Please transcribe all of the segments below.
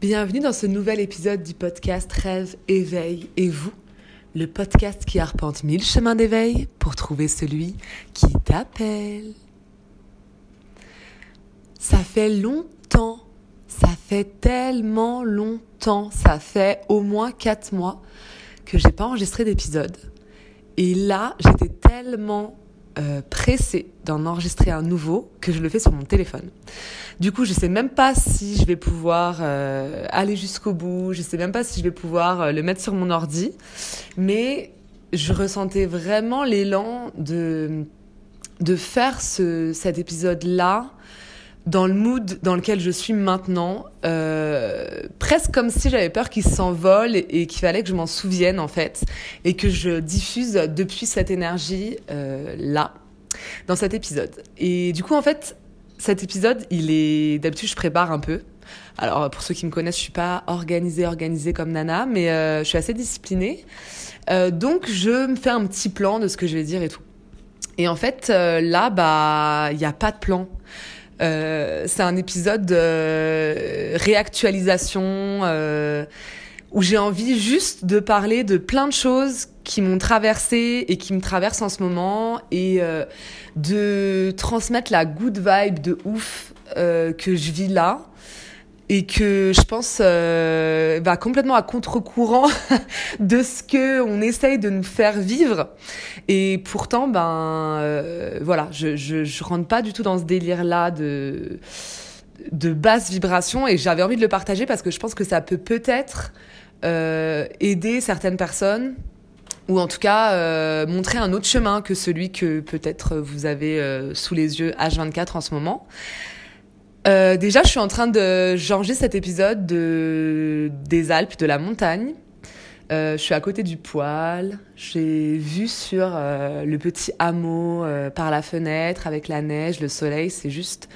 Bienvenue dans ce nouvel épisode du podcast Rêve, Éveil et vous, le podcast qui arpente mille chemins d'éveil pour trouver celui qui t'appelle. Ça fait longtemps, ça fait tellement longtemps, ça fait au moins quatre mois que j'ai pas enregistré d'épisode. Et là, j'étais tellement euh, pressée d'en enregistrer un nouveau que je le fais sur mon téléphone. Du coup, je sais même pas si je vais pouvoir euh, aller jusqu'au bout, je sais même pas si je vais pouvoir euh, le mettre sur mon ordi, mais je ressentais vraiment l'élan de de faire ce, cet épisode-là dans le mood dans lequel je suis maintenant, euh, presque comme si j'avais peur qu'il s'envole et, qu'il fallait que je m'en souvienne en fait, et que je diffuse depuis cette énergie euh, là, dans cet épisode. Et du coup en fait, cet épisode, il est d'habitude je prépare un peu. Alors pour ceux qui me connaissent, je suis pas organisée organisée comme Nana, mais euh, je suis assez disciplinée. Donc je me fais un petit plan de ce que je vais dire et tout. Et en fait là, bah il y a pas de plan. Euh, c'est un épisode de réactualisation euh, où j'ai envie juste de parler de plein de choses qui m'ont traversé et qui me traversent en ce moment et euh, de transmettre la good vibe de ouf euh, que je vis là et que je pense euh, va complètement à contre-courant de ce que on essaye de nous faire vivre et pourtant ben euh, voilà je, je je rentre pas du tout dans ce délire là de de basse vibration et j'avais envie de le partager parce que je pense que ça peut peut-être euh, aider certaines personnes ou en tout cas euh, montrer un autre chemin que celui que peut-être vous avez euh, sous les yeux H24 en ce moment. Euh, déjà, je suis en train de changer cet épisode de des Alpes, de la montagne. Euh, je suis à côté du poêle. J'ai vu sur euh, le petit hameau par la fenêtre avec la neige, le soleil. C'est juste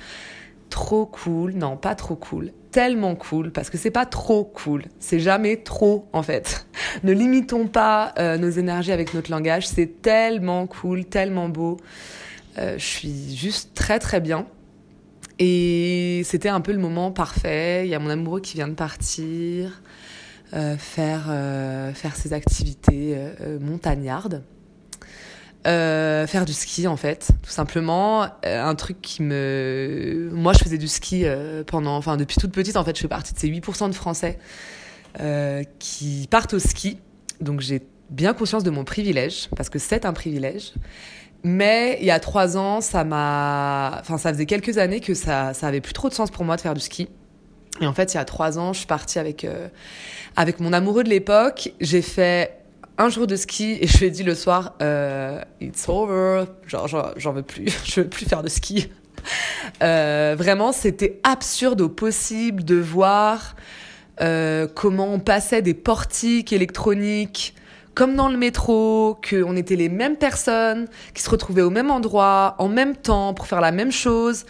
trop cool. Non, pas trop cool. Tellement cool parce que c'est pas trop cool. C'est jamais trop en fait. ne limitons pas nos énergies avec notre langage. C'est tellement cool, tellement beau. Je suis juste très très bien. Et c'était un peu le moment parfait. Il y a mon amoureux qui vient de partir, euh, faire, euh, faire ses activités euh, montagnardes. Faire du ski en fait, tout simplement. Un truc qui me... Moi je faisais du ski pendant... Enfin depuis toute petite en fait, je fais partie de ces 8% de Français qui partent au ski. Donc j'ai bien conscience de mon privilège, parce que c'est un privilège. Mais il y a trois ans, ça m'a, enfin, ça faisait quelques années que ça, ça avait plus trop de sens pour moi de faire du ski. Et en fait, il y a trois ans, je suis partie avec, euh, avec mon amoureux de l'époque. J'ai fait un jour de ski et je lui ai dit le soir, euh, it's over. Genre, j'en veux plus. je veux plus faire de ski. Euh, vraiment, c'était absurde au possible de voir euh, comment on passait des portiques électroniques comme dans le métro, qu'on était les mêmes personnes, qui se retrouvaient au même endroit, en même temps, pour faire la même chose,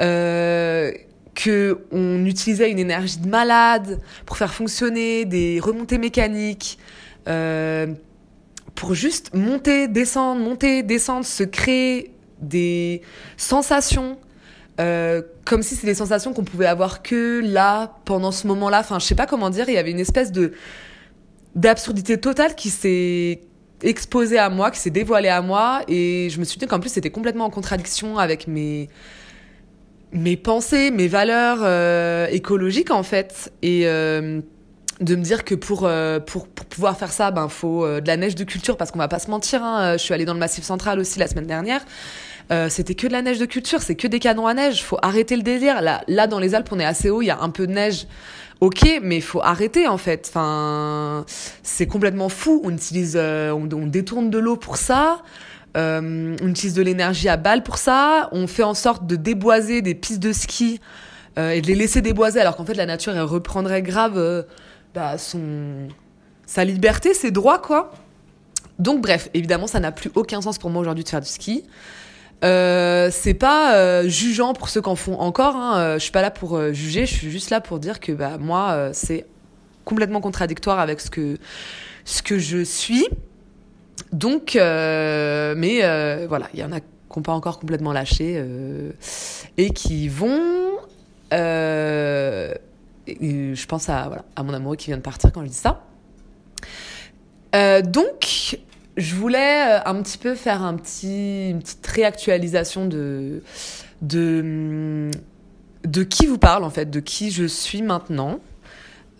euh, que on utilisait une énergie de malade pour faire fonctionner des remontées mécaniques, euh, pour juste monter, descendre, monter, descendre, se créer des sensations. Euh, comme si c'était des sensations qu'on pouvait avoir que là, pendant ce moment-là. Enfin, je sais pas comment dire, il y avait une espèce de d'absurdité totale qui s'est exposée à moi, qui s'est dévoilée à moi, et je me suis dit qu'en plus c'était complètement en contradiction avec mes mes pensées, mes valeurs euh, écologiques en fait, et euh, de me dire que pour, euh, pour pour pouvoir faire ça, ben faut de la neige de culture parce qu'on va pas se mentir. Hein, je suis allée dans le Massif Central aussi la semaine dernière. C'était que de la neige de culture, c'est que des canons à neige. Faut arrêter le délire. Là, là dans les Alpes, on est assez haut, il y a un peu de neige. Ok, mais il faut arrêter en fait. Enfin, c'est complètement fou. On utilise, euh, on, on détourne de l'eau pour ça. Euh, on utilise de l'énergie à balle pour ça. On fait en sorte de déboiser des pistes de ski euh, et de les laisser déboiser, alors qu'en fait la nature elle reprendrait grave bah, son sa liberté, ses droits quoi. Donc bref, évidemment ça n'a plus aucun sens pour moi aujourd'hui de faire du ski. Euh, c'est pas euh, jugeant pour ceux qui en font encore. Hein. Euh, je suis pas là pour juger. Je suis juste là pour dire que bah moi c'est complètement contradictoire avec ce que ce que je suis. Donc, mais voilà, il y en a qui n'ont pas encore complètement lâché et qui vont je pense à, voilà, à mon amoureux qui vient de partir quand je dis ça. Donc, je voulais euh, un petit peu faire un petit, une petite réactualisation de, de, de qui vous parle, en fait, de qui je suis maintenant.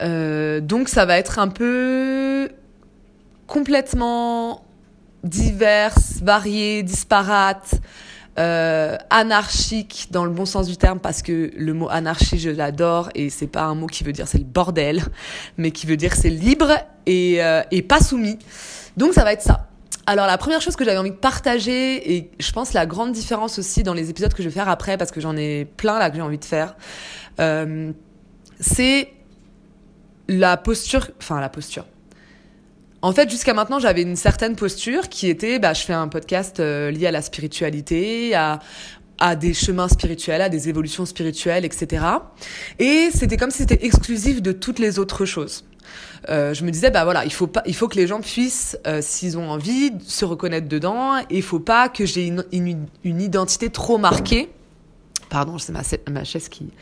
Euh, donc, ça va être un peu complètement diverse, varié, disparate. Euh, anarchique dans le bon sens du terme parce que le mot anarchie je l'adore et c'est pas un mot qui veut dire c'est le bordel mais qui veut dire c'est libre et, euh, et pas soumis donc ça va être ça alors la première chose que j'avais envie de partager et je pense la grande différence aussi dans les épisodes que je vais faire après parce que j'en ai plein là que j'ai envie de faire euh, c'est la posture enfin la posture en fait, jusqu'à maintenant, j'avais une certaine posture qui était, bah, je fais un podcast euh, lié à la spiritualité, à, à des chemins spirituels, à des évolutions spirituelles, etc. Et c'était comme si c'était exclusif de toutes les autres choses. Euh, je me disais bah voilà il faut pas il faut que les gens puissent euh, s'ils ont envie se reconnaître dedans et il faut pas que j'ai une, une, une, identité trop marquée pardon c'est ma, ma chaise qui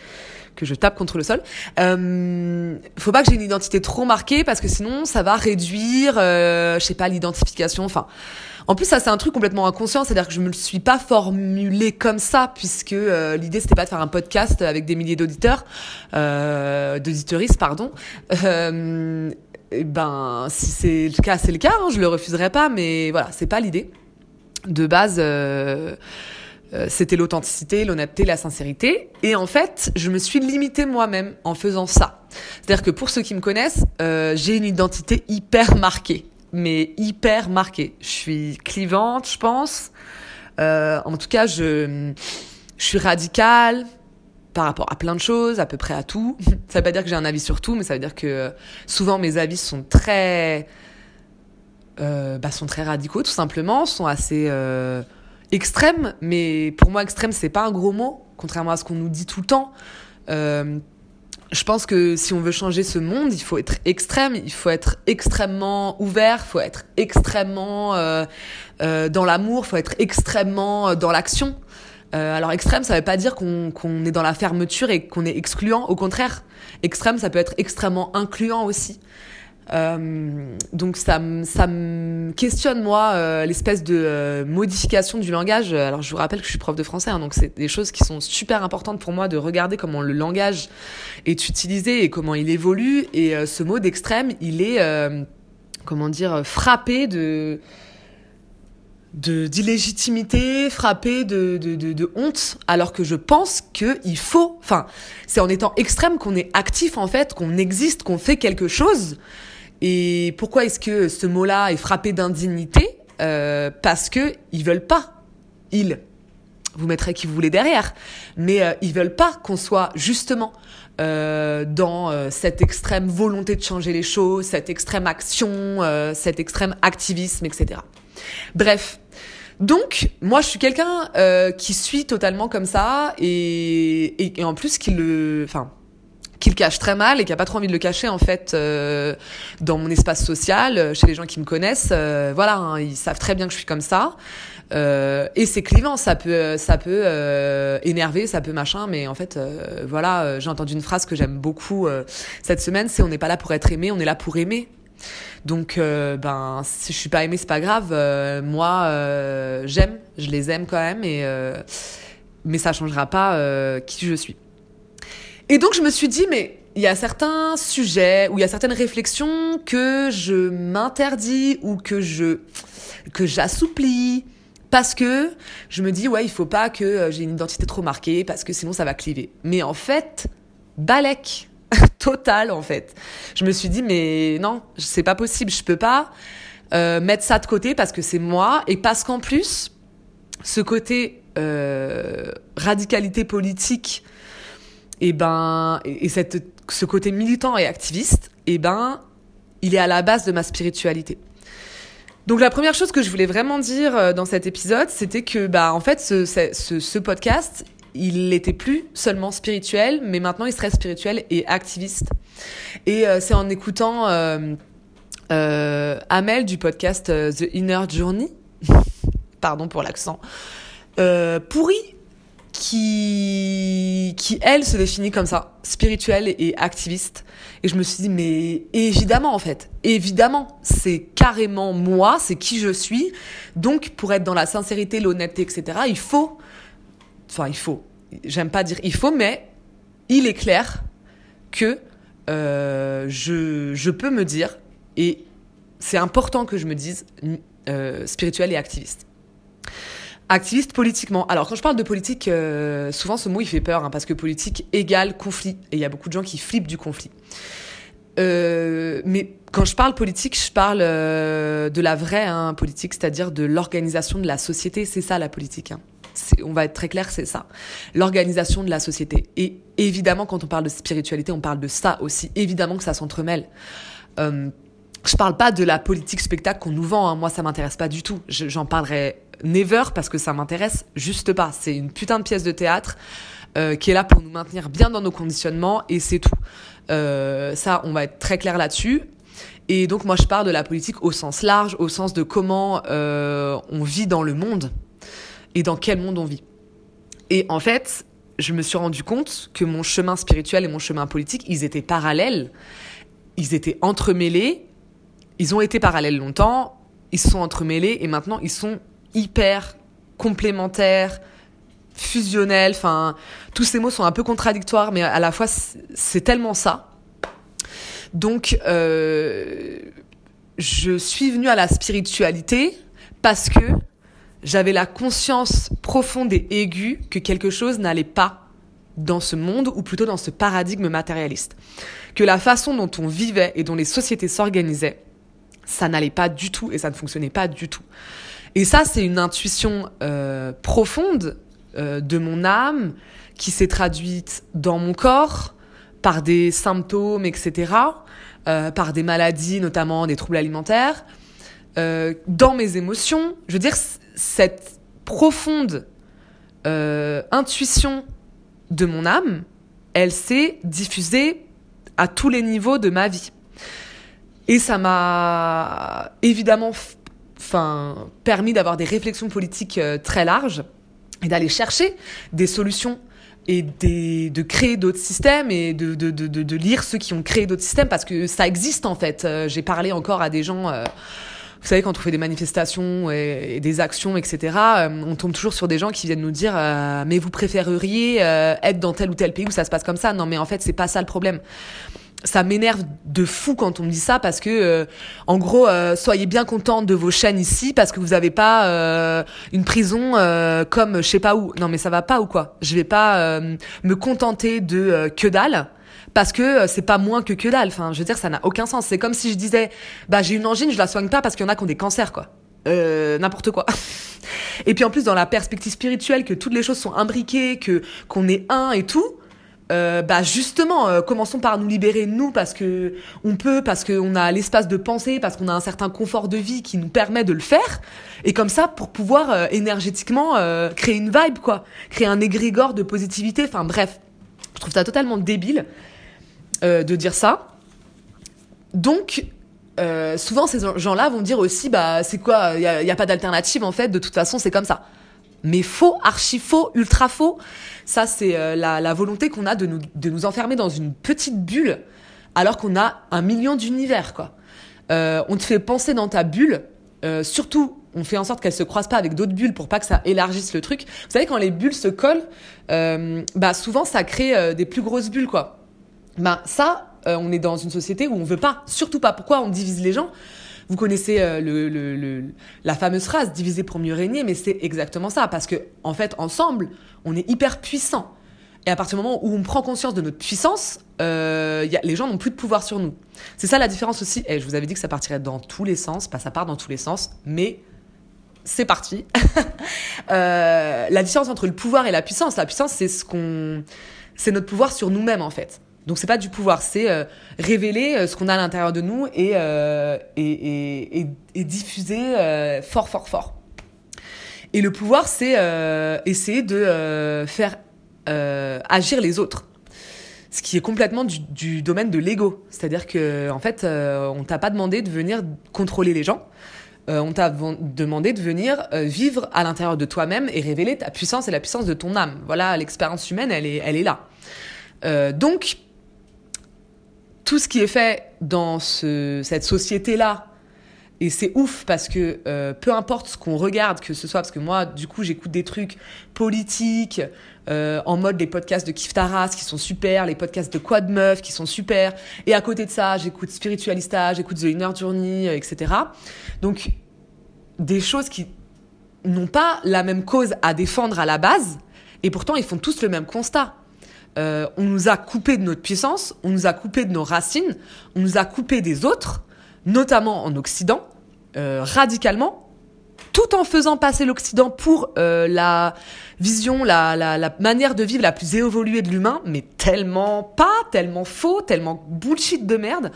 que je tape contre le sol. Euh, faut pas que j'ai une identité trop marquée parce que sinon ça va réduire, euh, je sais pas, l'identification. Enfin, en plus ça c'est un truc complètement inconscient, c'est-à-dire que je me le suis pas formulé comme ça puisque euh, l'idée c'était pas de faire un podcast avec des milliers d'auditeurs, euh, pardon. Euh, ben si c'est le cas c'est le cas, hein, je le refuserai pas, mais voilà c'est pas l'idée de base. Euh, euh, c'était l'authenticité, l'honnêteté, la sincérité. Et en fait, je me suis limitée moi-même en faisant ça. C'est-à-dire que pour ceux qui me connaissent, euh, j'ai une identité hyper marquée, mais hyper marquée. Je suis clivante, je pense. Euh, en tout cas, je, je suis radicale par rapport à plein de choses, à peu près à tout. Ça veut pas dire que j'ai un avis sur tout, mais ça veut dire que souvent mes avis sont très, euh, bah, sont très radicaux, tout simplement, sont assez euh, extrême, mais pour moi extrême c'est pas un gros mot, contrairement à ce qu'on nous dit tout le temps. Euh, je pense que si on veut changer ce monde, il faut être extrême, il faut être extrêmement ouvert, il faut être extrêmement euh, euh, dans l'amour, il faut être extrêmement euh, dans l'action. Euh, alors extrême, ça veut pas dire qu'on qu'on est dans la fermeture et qu'on est excluant. Au contraire, extrême, ça peut être extrêmement incluant aussi. Euh, donc ça, ça me questionne moi euh, l'espèce de euh, modification du langage. Alors je vous rappelle que je suis prof de français, hein, donc c'est des choses qui sont super importantes pour moi de regarder comment le langage est utilisé et comment il évolue. Et ce mot d'extrême, il est comment dire frappé de d'illégitimité, frappé de, de, de, de, honte, alors que je pense que il faut, enfin, c'est en étant extrême qu'on est actif en fait, qu'on existe, qu'on fait quelque chose. Et pourquoi est-ce que ce mot-là est frappé d'indignité? Euh, Parce que ils veulent pas. Ils. Vous mettrez qui vous voulez derrière, mais euh, ils veulent pas qu'on soit justement euh, dans euh, cette extrême volonté de changer les choses, cette extrême action, euh, cet extrême activisme, etc. Bref. Donc, moi, je suis quelqu'un euh, qui suit totalement comme ça et, et, et en plus qui le, enfin, qui le cache très mal et qui a pas trop envie de le cacher en fait euh, dans mon espace social, euh, chez les gens qui me connaissent. Euh, voilà, hein, ils savent très bien que je suis comme ça. Euh, et c'est clivant, ça peut, ça peut euh, énerver, ça peut machin, mais en fait, euh, voilà, j'ai entendu une phrase que j'aime beaucoup cette semaine, c'est on n'est pas là pour être aimé, on est là pour aimer. Donc, ben, si je suis pas aimée, c'est pas grave. moi, j'aime, je les aime quand même, et mais ça changera pas qui je suis. Et donc je me suis dit, mais il y a certains sujets ou il y a certaines réflexions que je m'interdis ou que je que j'assouplis parce que je me dis ouais il faut pas que euh, j'ai une identité trop marquée parce que sinon ça va cliver. Mais en fait, balèque total en fait. Je me suis dit mais non, c'est pas possible, je peux pas euh, mettre ça de côté parce que c'est moi et parce qu'en plus ce côté euh, radicalité politique et ben et cette ce côté militant et activiste, et ben il est à la base de ma spiritualité. Donc la première chose que je voulais vraiment dire euh, dans cet épisode, c'était que bah en fait ce, ce, ce podcast, il n'était plus seulement spirituel, mais maintenant il serait spirituel et activiste. Et euh, c'est en écoutant euh, euh, Amel du podcast The Inner Journey, pardon pour l'accent, pourri qui, qui elle se définit comme ça, spirituelle et activiste. Et je me suis dit, mais évidemment en fait, évidemment, c'est carrément moi, c'est qui je suis. Donc pour être dans la sincérité, l'honnêteté, etc., il faut, enfin il faut, j'aime pas dire il faut, mais il est clair que euh, je, je peux me dire, et c'est important que je me dise, euh, spirituel et activiste. Activiste politiquement. Alors quand je parle de politique, euh, souvent ce mot il fait peur hein, parce que politique égale conflit et il y a beaucoup de gens qui flippent du conflit. Euh, mais quand je parle politique, je parle euh, de la vraie hein, politique, c'est-à-dire de l'organisation de la société. C'est ça la politique. Hein. On va être très clair, c'est ça. L'organisation de la société. Et évidemment, quand on parle de spiritualité, on parle de ça aussi. Évidemment que ça s'entremêle. Euh, je parle pas de la politique spectacle qu'on nous vend. Moi, ça m'intéresse pas du tout. J'en parlerai never parce que ça m'intéresse juste pas. C'est une putain de pièce de théâtre euh, qui est là pour nous maintenir bien dans nos conditionnements et c'est tout. Euh, ça, on va être très clair là-dessus. Et donc moi, je parle de la politique au sens large, au sens de comment euh, on vit dans le monde et dans quel monde on vit. Et en fait, je me suis rendu compte que mon chemin spirituel et mon chemin politique, ils étaient parallèles, ils étaient entremêlés, ils ont été parallèles longtemps, ils se sont entremêlés et maintenant ils sont hyper complémentaires, fusionnels. Enfin, tous ces mots sont un peu contradictoires, mais à la fois c'est tellement ça. Donc, euh, je suis venue à la spiritualité parce que j'avais la conscience profonde et aiguë que quelque chose n'allait pas dans ce monde, ou plutôt dans ce paradigme matérialiste. Que la façon dont on vivait et dont les sociétés s'organisaient, ça n'allait pas du tout et ça ne fonctionnait pas du tout. Et ça, c'est une intuition euh, profonde euh, de mon âme qui s'est traduite dans mon corps par des symptômes, etc., euh, par des maladies, notamment des troubles alimentaires, dans mes émotions. Je veux dire, cette profonde intuition de mon âme, elle s'est diffusée à tous les niveaux de ma vie. Et ça m'a évidemment enfin, permis d'avoir des réflexions politiques euh, très larges et d'aller chercher des solutions et des, de créer d'autres systèmes et de, de, de, de, lire ceux qui ont créé d'autres systèmes parce que ça existe en fait. Euh, j'ai parlé encore à des gens, euh, vous savez, quand on fait des manifestations et, des actions, etc., on tombe toujours sur des gens qui viennent nous dire mais vous préféreriez être dans tel ou tel pays où ça se passe comme ça? Non mais en fait c'est pas ça le problème ça m'énerve de fou quand on me dit ça parce que euh, en gros euh, soyez bien contents de vos chaînes ici parce que vous avez pas euh, une prison comme je sais pas où. Non mais ça va pas ou quoi? Je vais pas me contenter de que dalle parce que c'est pas moins que que dalle. Enfin je veux dire ça n'a aucun sens. C'est comme si je disais bah j'ai une angine je la soigne pas parce qu'il y en a qui ont des cancers quoi. N'importe quoi. Et puis en plus dans la perspective spirituelle que toutes les choses sont imbriquées, que qu'on est un et tout, euh, bah justement, euh, commençons par nous libérer nous parce que on peut, parce qu'on a l'espace de penser, parce qu'on a un certain confort de vie qui nous permet de le faire, et comme ça pour pouvoir euh, énergétiquement créer une vibe quoi, créer un égrégore de positivité. Enfin bref, je trouve ça totalement débile de dire ça. Donc souvent ces gens-là vont dire aussi bah c'est quoi, il y y a pas d'alternative en fait, de toute façon c'est comme ça mais faux, archi faux, ultra faux. Ça, c'est euh, la, volonté qu'on a de nous, de nous enfermer dans une petite bulle alors qu'on a un million d'univers, quoi. Euh, on te fait penser dans ta bulle, euh, surtout, on fait en sorte qu'elle se croise pas avec d'autres bulles pour pas que ça élargisse le truc. Vous savez, quand les bulles se collent, bah souvent ça crée des plus grosses bulles, quoi. Bah ça, on est dans une société où on veut pas, surtout pas. Pourquoi on divise les gens? Vous connaissez euh, le, le, la fameuse phrase diviser pour mieux régner, mais c'est exactement ça, parce que en fait, ensemble, on est hyper puissant. Et à partir du moment où on prend conscience de notre puissance, euh, y a, les gens n'ont plus de pouvoir sur nous. C'est ça la différence aussi. Et je vous avais dit que ça partirait dans tous les sens, pas ça part dans tous les sens, mais c'est parti. euh, la différence entre le pouvoir et la puissance, la puissance, c'est ce qu'on, c'est notre pouvoir sur nous-mêmes en fait. Donc c'est pas du pouvoir, c'est euh, révéler euh, ce qu'on a à l'intérieur de nous et, euh, et, et, et, diffuser fort, fort, fort. Et le pouvoir, c'est essayer de faire agir les autres. Ce qui est complètement du, du domaine de l'ego. C'est-à-dire que en fait, on t'a pas demandé de venir contrôler les gens. on t'a demandé de venir vivre à l'intérieur de toi-même et révéler ta puissance et la puissance de ton âme. Voilà, l'expérience humaine, elle est, elle est là. Donc, tout ce qui est fait dans ce, cette société-là, et c'est ouf parce que euh, peu importe ce qu'on regarde, que ce soit parce que moi, du coup, j'écoute des trucs politiques, euh, en mode les podcasts de Kif Taras qui sont super, les podcasts de Quad Meuf qui sont super, et à côté de ça, j'écoute Spiritualista, j'écoute The Inner Journey, euh, etc. Donc, des choses qui n'ont pas la même cause à défendre à la base, et pourtant ils font tous le même constat. Euh, on nous a coupé de notre puissance, on nous a coupé de nos racines, on nous a coupé des autres, notamment en Occident, euh, radicalement, tout en faisant passer l'Occident pour euh, la vision, la, la, manière de vivre la plus évoluée de l'humain, mais tellement pas, tellement faux, tellement bullshit de merde.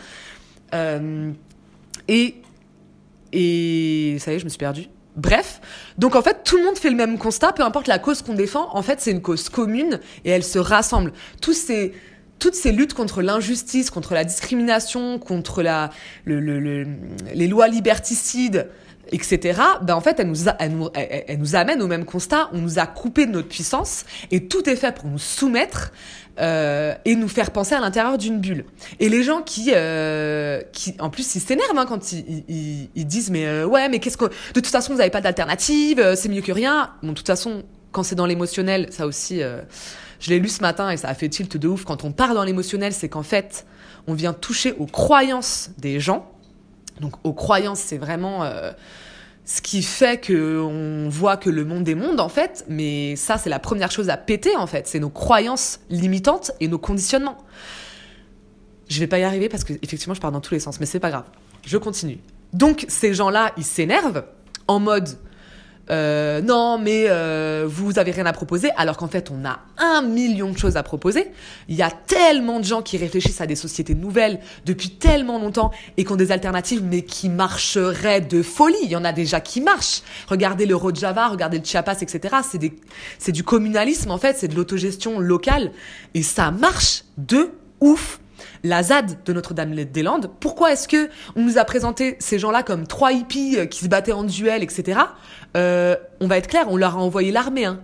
Et, et ça y est, je me suis perdue. Bref, donc en fait, tout le monde fait le même constat, peu importe la cause qu'on défend, en fait, c'est une cause commune et elle se rassemble. Ces, toutes ces luttes contre l'injustice, contre la discrimination, contre la, le, le, le, les lois liberticides, etc., ben en fait, elles nous, elles, nous, elles, nous amènent au même constat. On nous a coupé de notre puissance et tout est fait pour nous soumettre euh, et nous faire penser à l'intérieur d'une bulle. Et les gens qui, euh, qui en plus, ils s'énervent hein, quand ils, ils, disent mais euh, ouais, mais qu'est-ce que de toute façon vous n'avez pas d'alternative, c'est mieux que rien. Bon, de toute façon, quand c'est dans l'émotionnel, ça aussi. Je l'ai lu ce matin et ça a fait tilt de ouf. Quand on part dans l'émotionnel, c'est qu'en fait, on vient toucher aux croyances des gens. Donc, aux croyances, c'est vraiment ce qui fait que on voit que le monde est monde, en fait. Mais ça, c'est la première chose à péter, en fait. C'est nos croyances limitantes et nos conditionnements. Je vais pas y arriver parce que, effectivement, je pars dans tous les sens, mais c'est pas grave. Je continue. Donc, ces gens-là, ils s'énervent en mode euh, non, mais euh, vous avez rien à proposer, alors qu'en fait, on a un million de choses à proposer. Il y a tellement de gens qui réfléchissent à des sociétés nouvelles depuis tellement longtemps et qui ont des alternatives, mais qui marcheraient de folie. Il y en a déjà qui marchent. Regardez le Rojava, regardez le Chiapas, etc. C'est des, c'est du communalisme, en fait, c'est de l'autogestion locale. Et ça marche de ouf la ZAD de Notre-Dame-des-Landes, pourquoi est-ce que on nous a présenté ces gens-là comme trois hippies euh, qui se battaient en duel, etc. Euh, on va être clair, on leur a envoyé l'armée. Hein.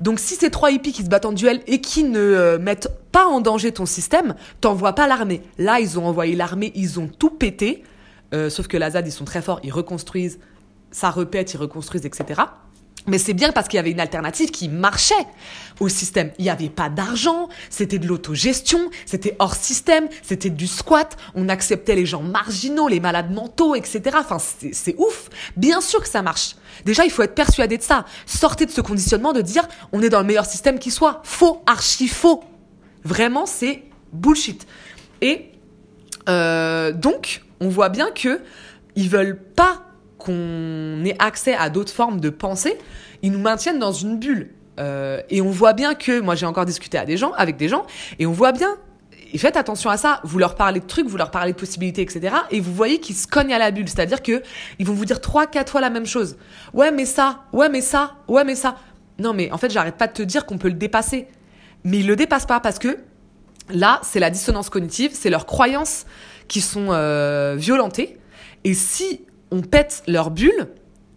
Donc si c'est trois hippies qui se battent en duel et qui ne euh, mettent pas en danger ton système, t'envoies pas l'armée. Là, ils ont envoyé l'armée, ils ont tout pété. Euh, sauf que la ZAD, ils sont très forts, ils reconstruisent, ça repète, ils reconstruisent, etc. Mais c'est bien parce qu'il y avait une alternative qui marchait au système. Il n'y avait pas d'argent, c'était de l'autogestion, c'était hors système, c'était du squat, on acceptait les gens marginaux, les malades mentaux, etc. Enfin, c'est ouf. Bien sûr que ça marche. Déjà, il faut être persuadé de ça. Sortez de ce conditionnement de dire on est dans le meilleur système qui soit. Faux, archi faux. Vraiment, c'est bullshit. Et euh, donc, on voit bien que ils veulent pas qu'on ait accès à d'autres formes de pensée, ils nous maintiennent dans une bulle. Euh, et on voit bien que, moi j'ai encore discuté à des gens, avec des gens, et on voit bien, et faites attention à ça, vous leur parlez de trucs, vous leur parlez de possibilités, etc. Et vous voyez qu'ils se cognent à la bulle, c'est-à-dire que ils vont vous dire trois, quatre fois la même chose. Ouais mais ça, ouais mais ça, ouais mais ça. Non mais en fait j'arrête pas de te dire qu'on peut le dépasser. Mais ils le dépassent pas parce que là c'est la dissonance cognitive, c'est leurs croyances qui sont euh, violentées. Et si on pète leur bulle,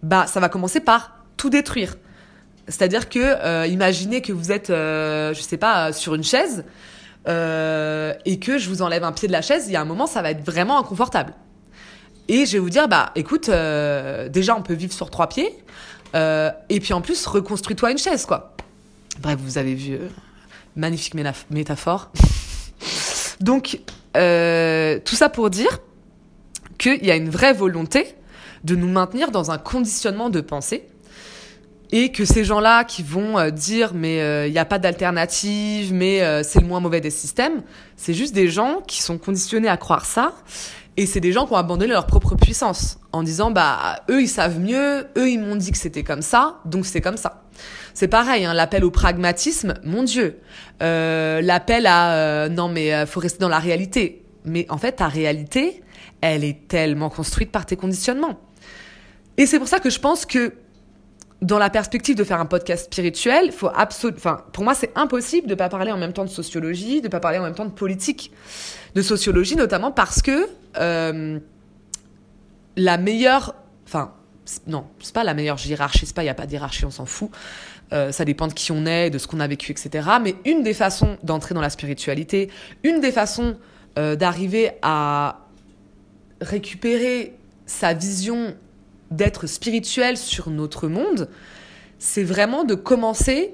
bah ça va commencer par tout détruire. C'est-à-dire que euh, imaginez que vous êtes, euh, je sais pas, sur une chaise euh, et que je vous enlève un pied de la chaise, il y a un moment ça va être vraiment inconfortable. Et je vais vous dire, bah écoute, euh, déjà on peut vivre sur trois pieds euh, et puis en plus reconstruis-toi une chaise quoi. Bref, vous avez vu, euh, magnifique métaphore. Donc tout ça pour dire qu'il y a une vraie volonté de nous maintenir dans un conditionnement de pensée et que ces gens-là qui vont euh, dire mais il euh, n'y a pas d'alternative, mais euh, c'est le moins mauvais des systèmes, c'est juste des gens qui sont conditionnés à croire ça et c'est des gens qui ont abandonné leur propre puissance en disant bah eux ils savent mieux, eux ils m'ont dit que c'était comme ça, donc c'est comme ça. C'est pareil, hein, l'appel au pragmatisme, mon Dieu, l'appel à non mais faut rester dans la réalité. Mais en fait ta réalité, elle est tellement construite par tes conditionnements. Et c'est pour ça que je pense que dans la perspective de faire un podcast spirituel, faut enfin, pour moi, c'est impossible de pas parler en même temps de sociologie, de pas parler en même temps de politique, de sociologie notamment parce que euh, la meilleure, enfin, non, c'est pas la meilleure hiérarchie, c'est pas, il n'y a pas d'hierarchie, on s'en fout. Euh, ça dépend de qui on est, de ce qu'on a vécu, etc. Mais une des façons d'entrer dans la spiritualité, une des façons euh, d'arriver à récupérer sa vision d'être spirituel sur notre monde, c'est vraiment de commencer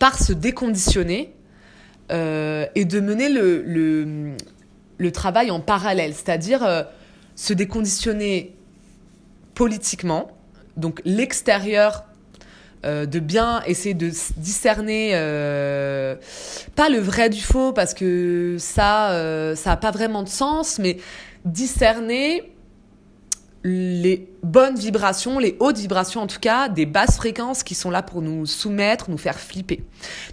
par se déconditionner euh, et de mener le, travail en parallèle, c'est-à-dire euh, se déconditionner politiquement, donc l'extérieur euh, de bien essayer de discerner pas le vrai du faux parce que ça euh, ça a pas vraiment de sens mais discerner les bonnes vibrations, les hautes vibrations en tout cas, des basses fréquences qui sont là pour nous soumettre, nous faire flipper.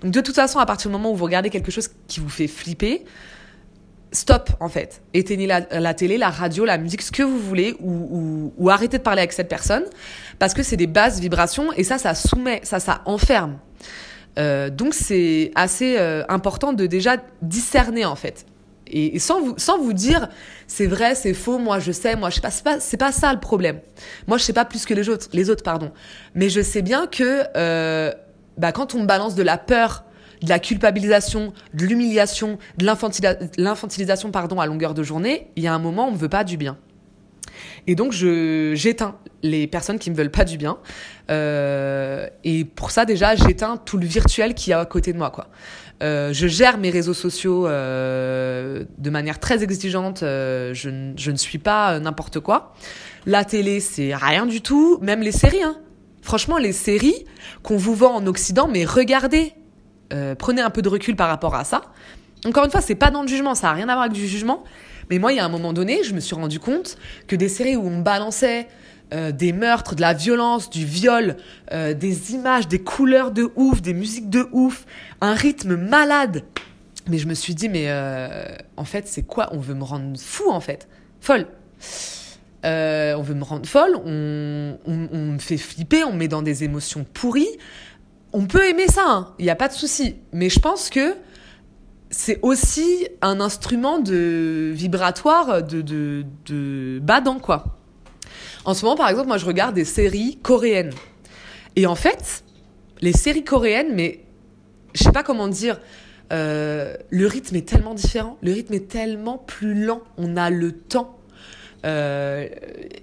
Donc de toute façon, à partir du moment où vous regardez quelque chose qui vous fait flipper, stop en fait. Éteignez la, télé, la radio, la musique, ce que vous voulez, ou, ou, arrêtez de parler avec cette personne, parce que c'est des basses vibrations et ça, ça soumet, ça, ça enferme. Euh, donc c'est assez euh, important de déjà discerner en fait. Et, sans, vous, dire c'est vrai, c'est faux, moi je sais, moi je sais pas, c'est pas, c'est pas ça le problème. Moi je sais pas plus que les autres, les autres pardon. Mais je sais bien que euh, bah, quand on me balance de la peur, de la culpabilisation, de l'humiliation, de l'infantilisation pardon à longueur de journée, il y a un moment on ne veut pas du bien. Et donc je j'éteins les personnes qui me veulent pas du bien. Euh, et pour ça déjà j'éteins tout le virtuel qui est à côté de moi quoi. Euh, je gère mes réseaux sociaux euh, de manière très exigeante. Euh, je, ne suis pas n'importe quoi. La télé c'est rien du tout. Même les séries. Hein. Franchement les séries qu'on vous vend en Occident, mais regardez prenez un peu de recul par rapport à ça. Encore une fois, c'est pas dans le jugement, ça a rien à voir avec du jugement. Mais moi, il y a un moment donné, je me suis rendu compte que des séries où on balançait euh, des meurtres, de la violence, du viol, euh, des images, des couleurs de ouf, des musiques de ouf, un rythme malade. Mais je me suis dit, mais en fait, c'est quoi? On veut me rendre fou, en fait. Folle. on veut me rendre folle, on, me fait flipper, on me met dans des émotions pourries on peut aimer ça, il hein, n'y a pas de souci. Mais je pense que c'est aussi un instrument de vibratoire de, de, de quoi. En ce moment, par exemple, moi, je regarde des séries coréennes. Et en fait, les séries coréennes, mais je sais pas comment dire, euh, le rythme est tellement différent, le rythme est tellement plus lent, on a le temps. Euh,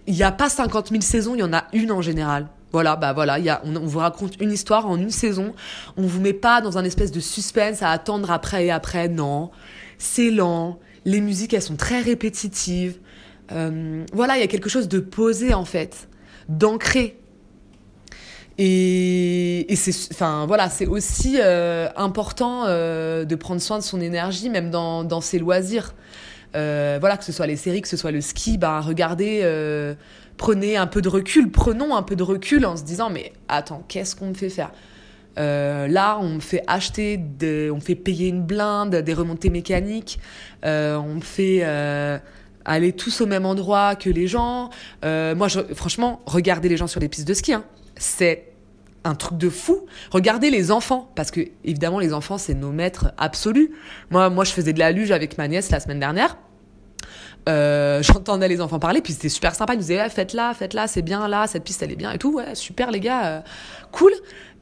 il n'y a pas 50 000 saisons, il y en a une en général. Voilà, bah voilà, a, on, vous raconte une histoire en une saison. On vous met pas dans un espèce de suspense à attendre après et après. Non, c'est lent. Les musiques, elles sont très répétitives. Euh, voilà, il y a quelque chose de posé en fait, d'ancré. Et, c'est, enfin voilà, c'est aussi euh, important euh, de prendre soin de son énergie, même dans, dans ses loisirs. Voilà, que ce soit les séries, que ce soit le ski, bah regardez prenez un peu de recul, prenons un peu de recul en se disant mais attends, qu'est-ce qu'on me fait faire? Là, on me fait acheter, on me fait payer une blinde, des remontées mécaniques, on me fait aller tous au même endroit que les gens. moi, je, franchement, regardez les gens sur les pistes de ski, hein. c'est un truc de fou. Regardez les enfants, parce que évidemment, les enfants, c'est nos maîtres absolus. Moi, moi, je faisais de la luge avec ma nièce la semaine dernière. Euh, j'entendais les enfants parler, puis c'était super sympa. Ils nous disaient, faites-la, faites-la, c'est bien là, cette piste elle est bien et tout. Ouais, super les gars, euh, cool.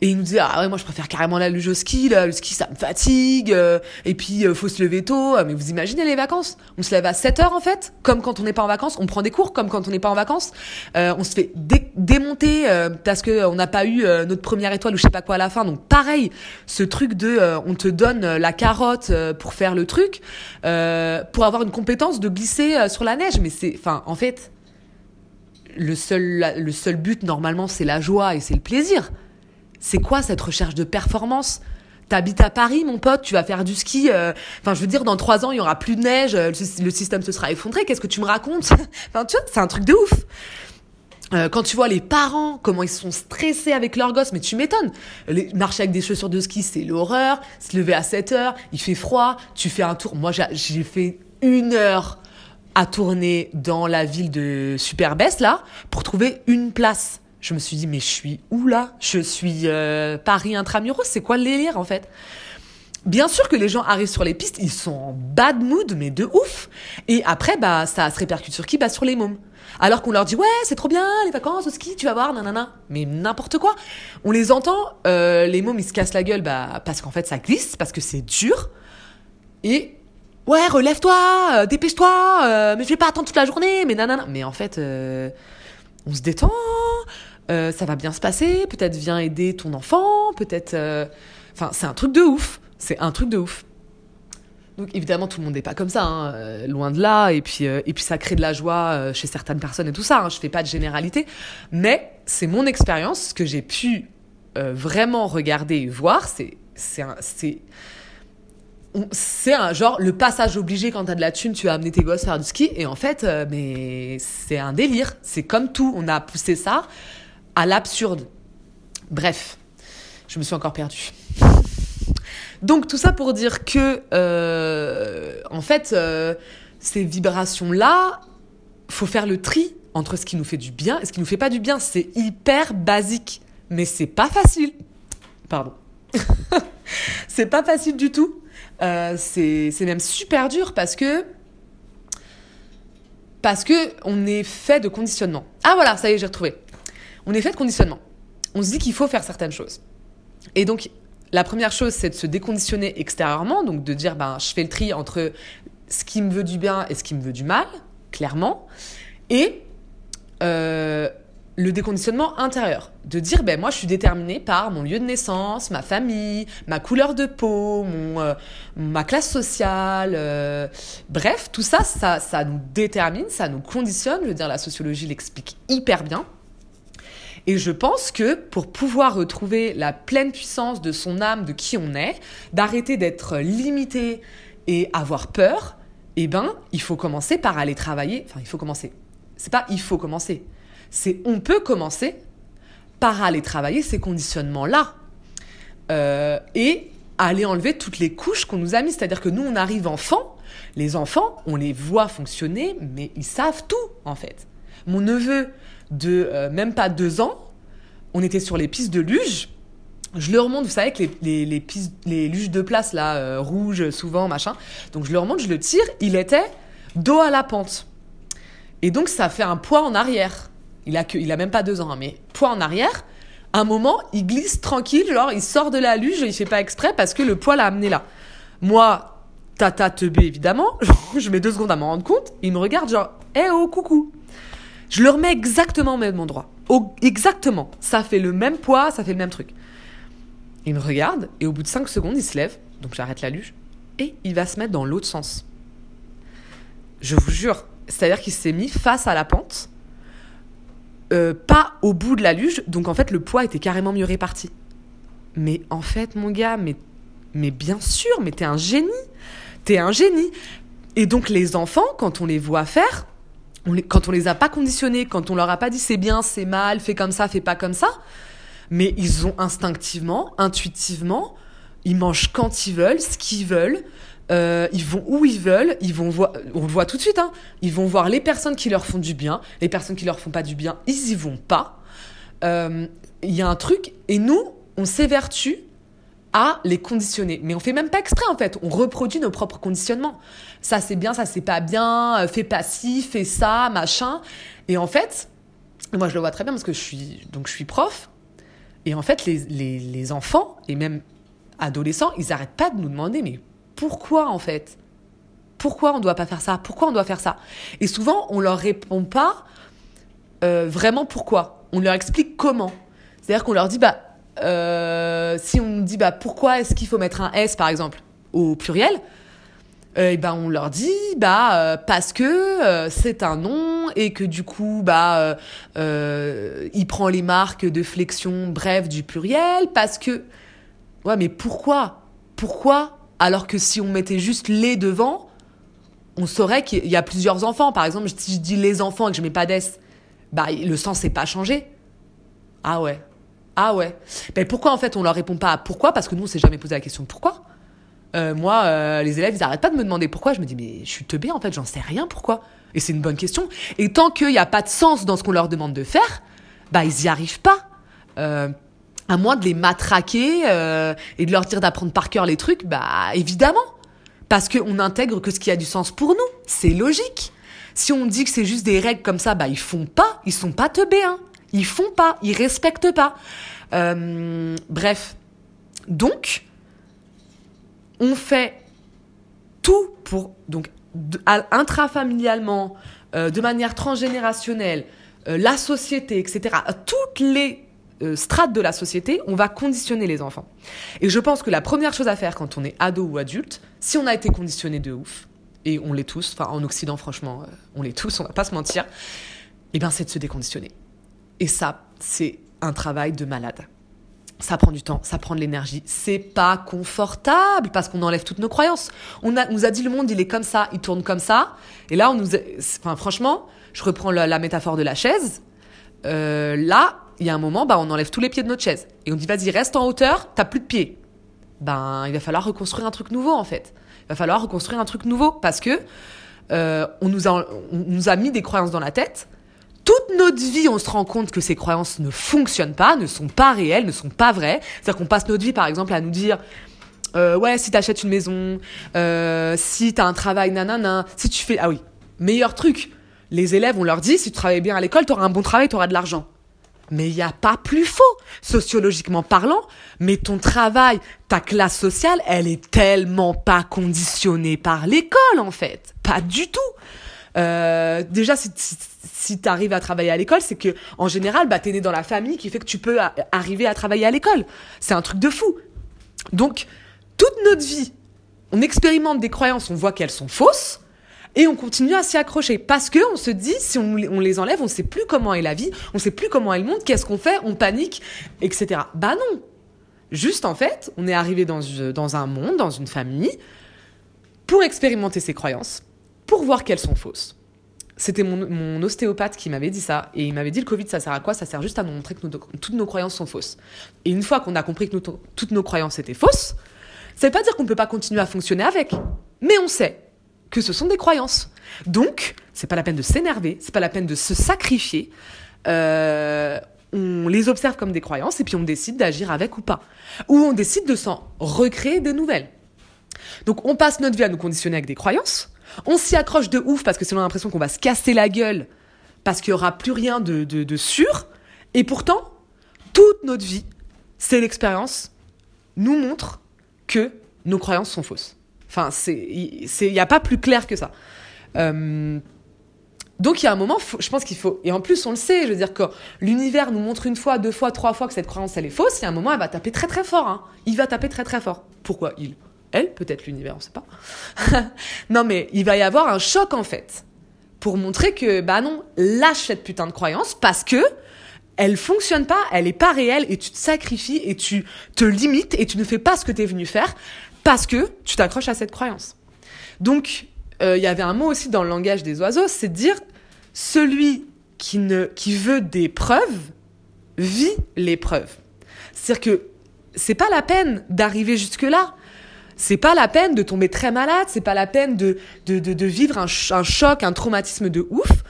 Et il nous disait, ah ouais, moi je préfère carrément la luge ski, là, le ski ça me fatigue, euh, et puis euh, faut se lever tôt. Mais vous imaginez les vacances? On se lève à 7 heures en fait, comme quand on n'est pas en vacances, on prend des cours comme quand on n'est pas en vacances, euh, on se fait démonter parce que on n'a pas eu notre première étoile ou je sais pas quoi à la fin. Donc pareil, ce truc de on te donne la carotte pour faire le truc, pour avoir une compétence de glisser sur la neige. Mais c'est, enfin, en fait, le seul, le seul but normalement c'est la joie et c'est le plaisir. C'est quoi cette recherche de performance? T'habites à Paris, mon pote, tu vas faire du ski. Euh, enfin, je veux dire, dans trois ans, il y aura plus de neige, euh, le système se sera effondré. Qu'est-ce que tu me racontes? Enfin, tu vois, c'est un truc de ouf. Euh, quand tu vois les parents, comment ils sont stressés avec leurs gosses, mais tu m'étonnes. Marcher avec des chaussures de ski, c'est l'horreur. Se lever à 7 heures, il fait froid, tu fais un tour. Moi, j'ai fait une heure à tourner dans la ville de Superbest, là, pour trouver une place. Je me suis dit, mais je suis où là? Je suis euh, Paris intramuros, c'est quoi le délire en fait? Bien sûr que les gens arrivent sur les pistes, ils sont en bad mood, mais de ouf. Et après, bah, ça se répercute sur qui? Bah, sur les mômes. Alors qu'on leur dit, ouais, c'est trop bien, les vacances au ski, tu vas voir, nanana. Mais n'importe quoi. On les entend, euh, les mômes, ils se cassent la gueule, bah, parce qu'en fait, ça glisse, parce que c'est dur. Et, ouais, relève-toi, euh, dépêche-toi, mais je vais pas attendre toute la journée, mais nanana. Mais en fait, on se détend, ça va bien se passer, peut-être viens aider ton enfant, peut-être, enfin, c'est un truc de ouf. C'est un truc de ouf. Donc évidemment, tout le monde n'est pas comme ça, hein, euh, loin de là. Et puis, euh, et puis ça crée de la joie euh, chez certaines personnes et tout ça. Hein, je fais pas de généralité, mais c'est mon expérience, ce que j'ai pu vraiment regarder et voir. C'est c'est c'est c'est un genre le passage obligé quand t'as de la thune, tu as amené tes gosses faire du ski. Et en fait, mais c'est un délire. C'est comme tout, on a poussé ça à l'absurde. Bref, je me suis encore perdue. Donc tout ça pour dire que, euh, en fait, euh, ces vibrations-là, faut faire le tri entre ce qui nous fait du bien et ce qui nous fait pas du bien. C'est hyper basique, mais c'est pas facile. Pardon. c'est pas facile du tout. Euh, c'est même super dur parce que parce que on est fait de conditionnement. Ah voilà, ça y est, j'ai retrouvé. On est fait de conditionnement. On se dit qu'il faut faire certaines choses. Et donc la première chose, c'est de se déconditionner extérieurement, donc de dire, ben, je fais le tri entre ce qui me veut du bien et ce qui me veut du mal, clairement. Et euh, le déconditionnement intérieur, de dire, ben, moi, je suis déterminée par mon lieu de naissance, ma famille, ma couleur de peau, mon, euh, ma classe sociale. Euh, bref, tout ça, ça, ça nous détermine, ça nous conditionne. Je veux dire, la sociologie l'explique hyper bien. Et je pense que pour pouvoir retrouver la pleine puissance de son âme, de qui on est, d'arrêter d'être limité et avoir peur, eh ben, il faut commencer par aller travailler. Enfin, il faut commencer. C'est pas il faut commencer. C'est on peut commencer par aller travailler ces conditionnements-là. Euh, et aller enlever toutes les couches qu'on nous a mises. C'est-à-dire que nous, on arrive enfant, les enfants, on les voit fonctionner, mais ils savent tout, en fait. Mon neveu, de euh, même pas deux ans, on était sur les pistes de luge. Je le remonte, vous savez que les, les, pistes, les luges de place, là, euh, rouges, souvent, machin. Donc je le remonte, je le tire, il était dos à la pente. Et donc ça fait un poids en arrière. Il a, que, il a même pas deux ans, hein, mais poids en arrière. Un moment, il glisse tranquille, genre il sort de la luge, il fait pas exprès parce que le poids l'a amené là. Moi, tata teubé évidemment, je mets deux secondes à m'en rendre compte, il me regarde genre, eh oh coucou. Je le remets exactement au même endroit. exactement. Ça fait le même poids, ça fait le même truc. Il me regarde et au bout de 5 secondes, il se lève. Donc j'arrête la luge. Et il va se mettre dans l'autre sens. Je vous jure. C'est-à-dire qu'il s'est mis face à la pente. Euh, pas au bout de la luge. Donc en fait, le poids était carrément mieux réparti. Mais en fait, mon gars, mais, mais bien sûr, mais t'es un génie. T'es un génie. Et donc les enfants, quand on les voit faire, quand on les a pas conditionnés, quand on leur a pas dit c'est bien, c'est mal, fais comme ça, fais pas comme ça, mais ils ont instinctivement, intuitivement, ils mangent quand ils veulent, ce qu'ils veulent, euh, ils vont où ils veulent, ils vont voir, on le voit tout de suite, hein, ils vont voir les personnes qui leur font du bien, les personnes qui leur font pas du bien, ils y vont pas. Euh, il y a un truc, et nous, on s'évertue à les conditionner. Mais on fait même pas exprès en fait, on reproduit nos propres conditionnements. Ça c'est bien, ça c'est pas bien, euh, fais pas ci, fais ça, machin. Et en fait, moi je le vois très bien parce que je suis, donc je suis prof. Et en fait, les, les, les enfants et même adolescents, ils arrêtent pas de nous demander mais pourquoi en fait? Pourquoi on doit pas faire ça? Pourquoi on doit faire ça? Et souvent, on leur répond pas euh, vraiment pourquoi. On leur explique comment. C'est-à-dire qu'on leur dit bah euh, si on dit bah pourquoi est-ce qu'il faut mettre un S par exemple au pluriel, ben on leur dit bah euh, parce que c'est un nom et que du coup bah il prend les marques de flexion bref du pluriel parce que ouais mais pourquoi? Pourquoi? Alors que si on mettait juste les devant on saurait qu'il y a plusieurs enfants. Par exemple si je dis les enfants et que je mets pas d'S bah le sens n'est pas changé. Ah ouais ah ouais. Ben pourquoi en fait on leur répond pas pourquoi? Parce que nous on s'est jamais posé la question pourquoi. Euh, moi, euh, les élèves, ils arrêtent pas de me demander pourquoi. Je me dis, mais je suis teubée, en fait, j'en sais rien pourquoi? Et c'est une bonne question. Et tant qu'il n'y a pas de sens dans ce qu'on leur demande de faire, bah, ils y arrivent pas. Euh, à moins de les matraquer et de leur dire d'apprendre par cœur les trucs, bah évidemment. Parce qu'on intègre que ce qui a du sens pour nous. C'est logique. Si on dit que c'est juste des règles comme ça, bah ils font pas. Ils sont pas teubés, hein. Ils font pas. Ils respectent pas. Euh, bref. Donc, on fait tout pour, donc, intrafamilialement, euh, de manière transgénérationnelle, la société, etc. Toutes les euh, strate de la société, on va conditionner les enfants. Et je pense que la première chose à faire quand on est ado ou adulte, si on a été conditionné de ouf, et on l'est tous, enfin en Occident franchement, euh, on l'est tous, on va pas se mentir, eh bien c'est de se déconditionner. Et ça, c'est un travail de malade. Ça prend du temps, ça prend de l'énergie. C'est pas confortable parce qu'on enlève toutes nos croyances. On, nous a dit le monde, il est comme ça, il tourne comme ça. Et là, on nous, enfin franchement, je reprends la, métaphore de la chaise. Euh, là, il y a un moment, bah, on enlève tous les pieds de notre chaise. Et on dit, vas-y, reste en hauteur, t'as plus de pieds. Ben, il va falloir reconstruire un truc nouveau, en fait. Il va falloir reconstruire un truc nouveau parce que euh, on, nous a, on nous a mis des croyances dans la tête. Toute notre vie, on se rend compte que ces croyances ne fonctionnent pas, ne sont pas réelles, ne sont pas vraies. C'est-à-dire qu'on passe notre vie, par exemple, à nous dire euh, ouais, si t'achètes une maison, euh, si t'as un travail, nanana, si tu fais... Ah oui, meilleur truc. Les élèves, on leur dit, si tu travailles bien à l'école, t'auras un bon travail, t'auras de l'argent. Mais il n'y a pas plus faux, sociologiquement parlant. Mais ton travail, ta classe sociale, elle est tellement pas conditionnée par l'école, en fait. Pas du tout. Euh, déjà, si, si, tu arrives à travailler à l'école, c'est que en général, bah, es né dans la famille qui fait que tu peux arriver à travailler à l'école. C'est un truc de fou. Donc, toute notre vie, on expérimente des croyances, on voit qu'elles sont fausses. Et on continue à s'y accrocher parce que on se dit si on, les enlève, on sait plus comment est la vie, on sait plus comment est le monde, qu'est-ce qu'on fait, on panique, etc. Bah non. Juste en fait, on est arrivé dans, dans un monde, dans une famille, pour expérimenter ses croyances, pour voir qu'elles sont fausses. C'était mon, ostéopathe qui m'avait dit ça, et il m'avait dit le Covid, ça sert à quoi? Ça sert juste à nous montrer que toutes nos croyances sont fausses. Et une fois qu'on a compris que toutes nos croyances étaient fausses, ça veut pas dire qu'on ne peut pas continuer à fonctionner avec, mais on sait que ce sont des croyances. Donc, c'est pas la peine de s'énerver, c'est pas la peine de se sacrifier. Euh, on les observe comme des croyances et puis on décide d'agir avec ou pas. Ou on décide de s'en recréer de nouvelles. Donc on passe notre vie à nous conditionner avec des croyances. On s'y accroche de ouf parce que c'est l'impression qu'on va se casser la gueule parce qu'il n'y aura plus rien de sûr. Et pourtant, toute notre vie, c'est l'expérience, nous montre que nos croyances sont fausses. Enfin, il n'y a pas plus clair que ça. Euh, donc il y a un moment, je pense qu'il faut, et en plus on le sait, je veux dire que l'univers nous montre une fois, deux fois, trois fois que cette croyance elle est fausse, il y a un moment elle va taper très très fort. Hein. Il va taper très très fort. Pourquoi il? Peut-être l'univers, on ne sait pas. non mais il va y avoir un choc en fait pour montrer que bah non, lâche cette putain de croyance parce que elle fonctionne pas, elle est pas réelle et tu te sacrifies et tu te limites et tu ne fais pas ce que tu es venu faire parce que tu t'accroches à cette croyance. Donc, euh, il y avait un mot aussi dans le langage des oiseaux, c'est de dire celui qui, ne, qui veut des preuves vit les preuves. C'est-à-dire que c'est pas la peine d'arriver jusque-là. C'est pas la peine de tomber très malade, c'est pas la peine de, de, de, vivre un, choc, un traumatisme de ouf.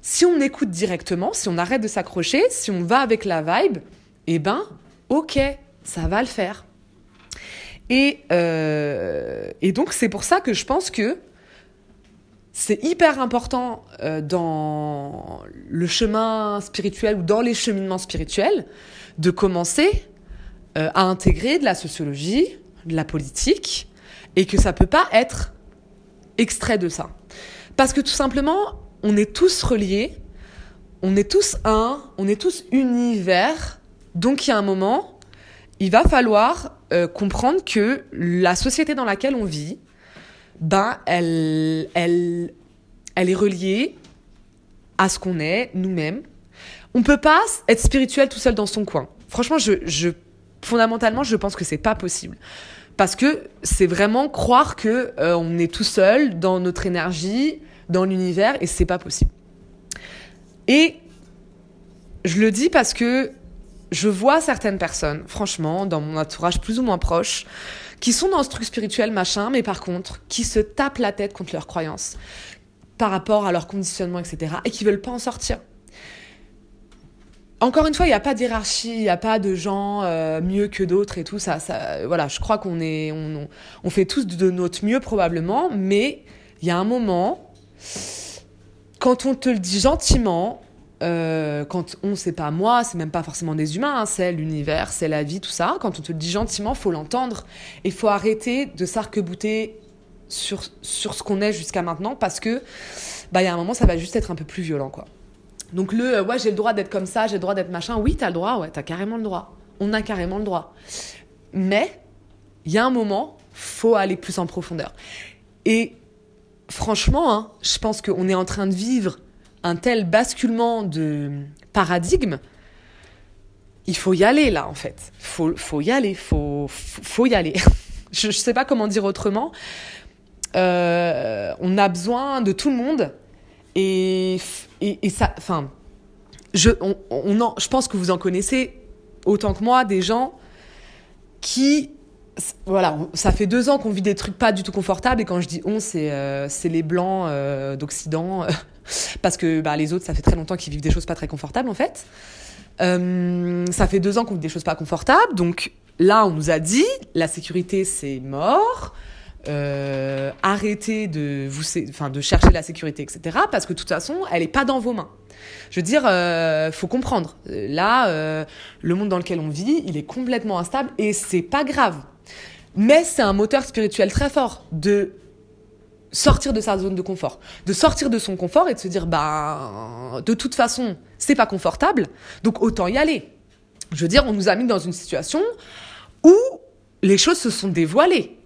Si on écoute directement, si on arrête de s'accrocher, si on va avec la vibe, eh ben, ok, ça va le faire. Et, euh, et donc c'est pour ça que je pense que c'est hyper important euh, dans le chemin spirituel ou dans les cheminements spirituels de commencer euh, à intégrer de la sociologie, de la politique, et que ça peut pas être extrait de ça. Parce que tout simplement, on est tous reliés, on est tous un, on est tous univers, donc il y a un moment, il va falloir euh, comprendre que la société dans laquelle on vit, ben, elle, elle, elle est reliée à ce qu'on est, nous-mêmes. On peut pas être spirituel tout seul dans son coin. Franchement, je, je fondamentalement, je pense que c'est pas possible. Parce que c'est vraiment croire que euh, on est tout seul dans notre énergie, dans l'univers, et c'est pas possible. Et je le dis parce que je vois certaines personnes, franchement, dans mon entourage plus ou moins proche, qui sont dans ce truc spirituel, machin, mais par contre, qui se tapent la tête contre leurs croyances par rapport à leur conditionnement, etc., et qui veulent pas en sortir. Encore une fois, il n'y a pas d'hierarchie, il n'y a pas de gens euh, mieux que d'autres et tout. Ça, voilà, je crois qu'on est, on, fait tous de notre mieux probablement, mais il y a un moment, quand on te le dit gentiment, euh, quand on, c'est pas moi, c'est même pas forcément des humains, hein, c'est l'univers, c'est la vie, tout ça. Quand on te le dit gentiment, faut l'entendre. Il faut arrêter de s'arc-bouter sur, sur ce qu'on est jusqu'à maintenant parce que, bah, il y a un moment, ça va juste être un peu plus violent, quoi. Donc le euh, ouais, j'ai le droit d'être comme ça, j'ai le droit d'être machin. Oui, t'as le droit, ouais, t'as carrément le droit. On a carrément le droit. Mais il y a un moment, faut aller plus en profondeur. Et franchement, hein, je pense qu'on est en train de vivre un tel basculement de paradigme. Il faut y aller là, en fait. Faut, faut y aller, faut, faut y aller. je ne sais pas comment dire autrement. Euh, on a besoin de tout le monde et, et, ça, enfin, je, on, on je pense que vous en connaissez autant que moi des gens qui voilà, ça fait deux ans qu'on vit des trucs pas du tout confortables et quand je dis on, c'est euh, les blancs euh, d'Occident parce que bah, les autres, ça fait très longtemps qu'ils vivent des choses pas très confortables en fait. Euh, ça fait deux ans qu'on vit des choses pas confortables, donc là on nous a dit la sécurité c'est mort, euh, arrêtez de, vous, enfin, de chercher la sécurité, etc. Parce que de toute façon, elle n'est pas dans vos mains. Je veux dire, euh, faut comprendre. Là, euh, le monde dans lequel on vit, il est complètement instable et c'est pas grave. Mais c'est un moteur spirituel très fort de sortir de sa zone de confort, de sortir de son confort et de se dire, bah, de toute façon, c'est pas confortable, donc autant y aller. Je veux dire, on nous a mis dans une situation où les choses se sont dévoilées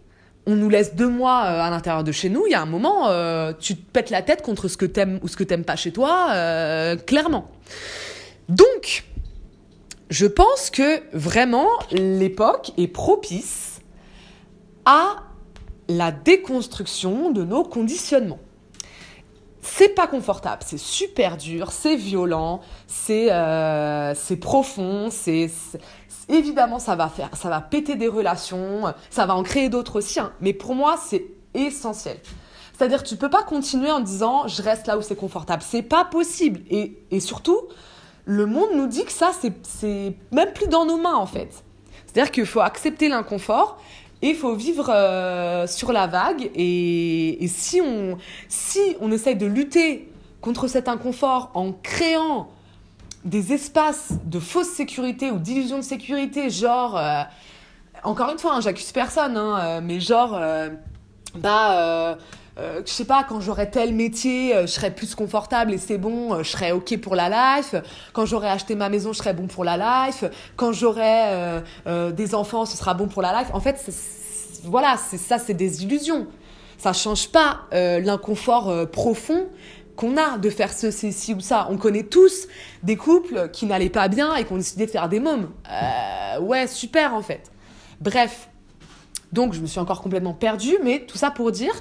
on nous laisse deux mois euh, à l'intérieur de chez nous, il y a un moment, euh, tu te pètes la tête contre ce que t'aimes ou ce que t'aimes pas chez toi, euh, clairement. Donc, je pense que vraiment l'époque est propice à la déconstruction de nos conditionnements. C'est pas confortable, c'est super dur, c'est violent, c'est c'est profond, c'est évidemment, ça va faire, ça va péter des relations, ça va en créer d'autres aussi. Hein. mais pour moi, c'est essentiel. C'est-à-dire, tu peux pas continuer en disant je reste là où c'est confortable. C'est pas possible. Et, surtout, le monde nous dit que ça, c'est même plus dans nos mains en fait. C'est-à-dire qu'il faut accepter l'inconfort et il faut vivre euh, sur la vague. Et, et, si, on, si on essaye de lutter contre cet inconfort en créant des espaces de fausse sécurité ou d'illusion de sécurité, genre, euh, encore une fois, hein, j'accuse personne, hein, euh, mais genre, euh, bah, je sais pas, quand j'aurai tel métier, je serai plus confortable et c'est bon, je serai ok pour la life. Quand j'aurai acheté ma maison, je serai bon pour la life. Quand j'aurai des enfants, ce sera bon pour la life. En fait, voilà, c'est ça, c'est des illusions. Ça change pas l'inconfort profond qu'on a de faire ce, ci ou ça. On connaît tous des couples qui n'allaient pas bien et qui ont décidé de faire des mômes. Euh, ouais, super en fait. Bref. Donc je me suis encore complètement perdue, mais tout ça pour dire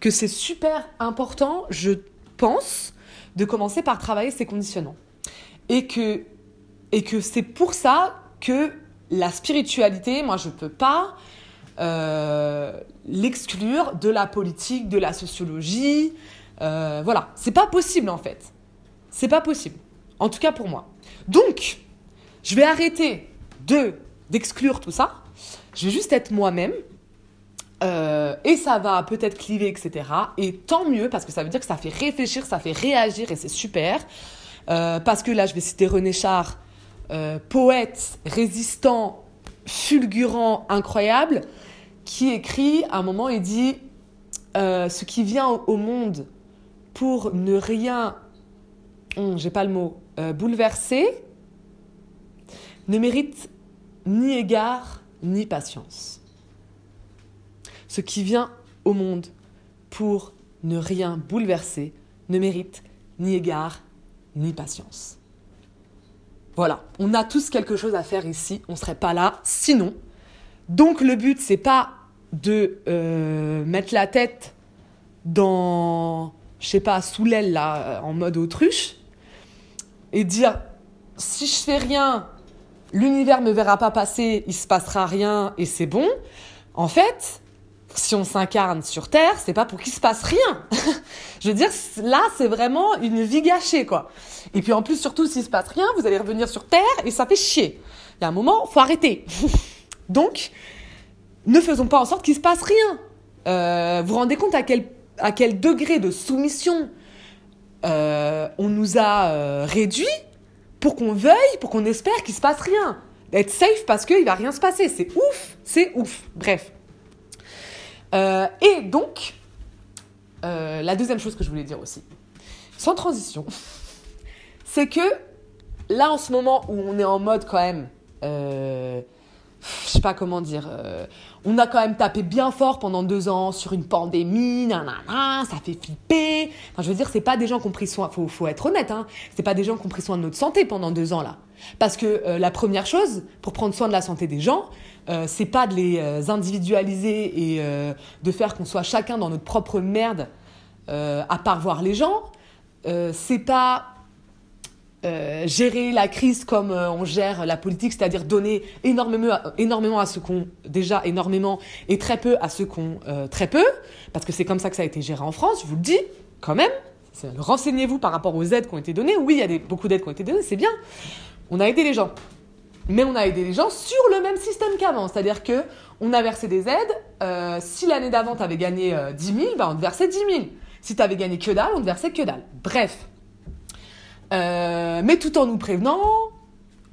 que c'est super important, je pense, de commencer par travailler ces conditionnements. Et que, et que c'est pour ça que la spiritualité, moi je ne peux pas euh, l'exclure de la politique, de la sociologie, euh, voilà, c'est pas possible en fait. C'est pas possible. En tout cas pour moi. Donc, je vais arrêter de d'exclure tout ça. Je vais juste être moi-même. Euh, et ça va peut-être cliver, etc. Et tant mieux, parce que ça veut dire que ça fait réfléchir, ça fait réagir, et c'est super. Euh, parce que là, je vais citer René Char, poète, résistant, fulgurant, incroyable, qui écrit, à un moment, il dit Ce qui vient au monde pour ne rien, hum, j'ai pas le mot, euh, bouleverser, ne mérite ni égard ni patience. Ce qui vient au monde pour ne rien bouleverser ne mérite ni égard ni patience. Voilà, on a tous quelque chose à faire ici, on ne serait pas là sinon. Donc le but c'est pas de euh, mettre la tête dans je sais pas, sous l'aile, là, euh, en mode autruche, et dire si je fais rien, l'univers me verra pas passer, il se passera rien et c'est bon. En fait, si on s'incarne sur Terre, c'est pas pour qu'il se passe rien. je veux dire, là, c'est vraiment une vie gâchée, quoi. Et puis en plus, surtout, s'il se passe rien, vous allez revenir sur Terre et ça fait chier. Il y a un moment, faut arrêter. Donc, ne faisons pas en sorte qu'il se passe rien. Euh, vous vous rendez compte à quel, à quel degré de soumission euh, on nous a euh, réduit pour qu'on veuille, pour qu'on espère qu'il se passe rien. Être safe parce qu'il va rien se passer. C'est ouf, c'est ouf. Bref. Euh, et donc, euh, la deuxième chose que je voulais dire aussi, sans transition, c'est que là en ce moment où on est en mode quand même, je sais pas comment dire, on a quand même tapé bien fort pendant deux ans sur une pandémie, nanana, ça fait flipper. Enfin, je veux dire, c'est pas des gens qui ont pris soin, faut, faut être honnête, hein, c'est pas des gens qui ont pris soin de notre santé pendant deux ans là. Parce que euh, la première chose, pour prendre soin de la santé des gens, euh, c'est pas de les euh, individualiser et euh, de faire qu'on soit chacun dans notre propre merde à part voir les gens. C'est pas euh, gérer la crise comme euh, on gère la politique, c'est-à-dire donner énormément, énormément à ceux qu'on déjà énormément et très peu à ceux qu'on euh, très peu, parce que c'est comme ça que ça a été géré en France. Je vous le dis quand même. Renseignez-vous par rapport aux aides qui ont été données. Oui, il y a beaucoup d'aides qui ont été données, c'est bien. On a aidé les gens, mais on a aidé les gens sur le même système qu'avant, c'est-à-dire que on a versé des aides. euh, si l'année d'avant tu avais gagné euh, 10 000, bah, on te versait 10 000. Si tu avais gagné que dalle, on te versait que dalle. Bref. Euh, mais tout en nous prévenant,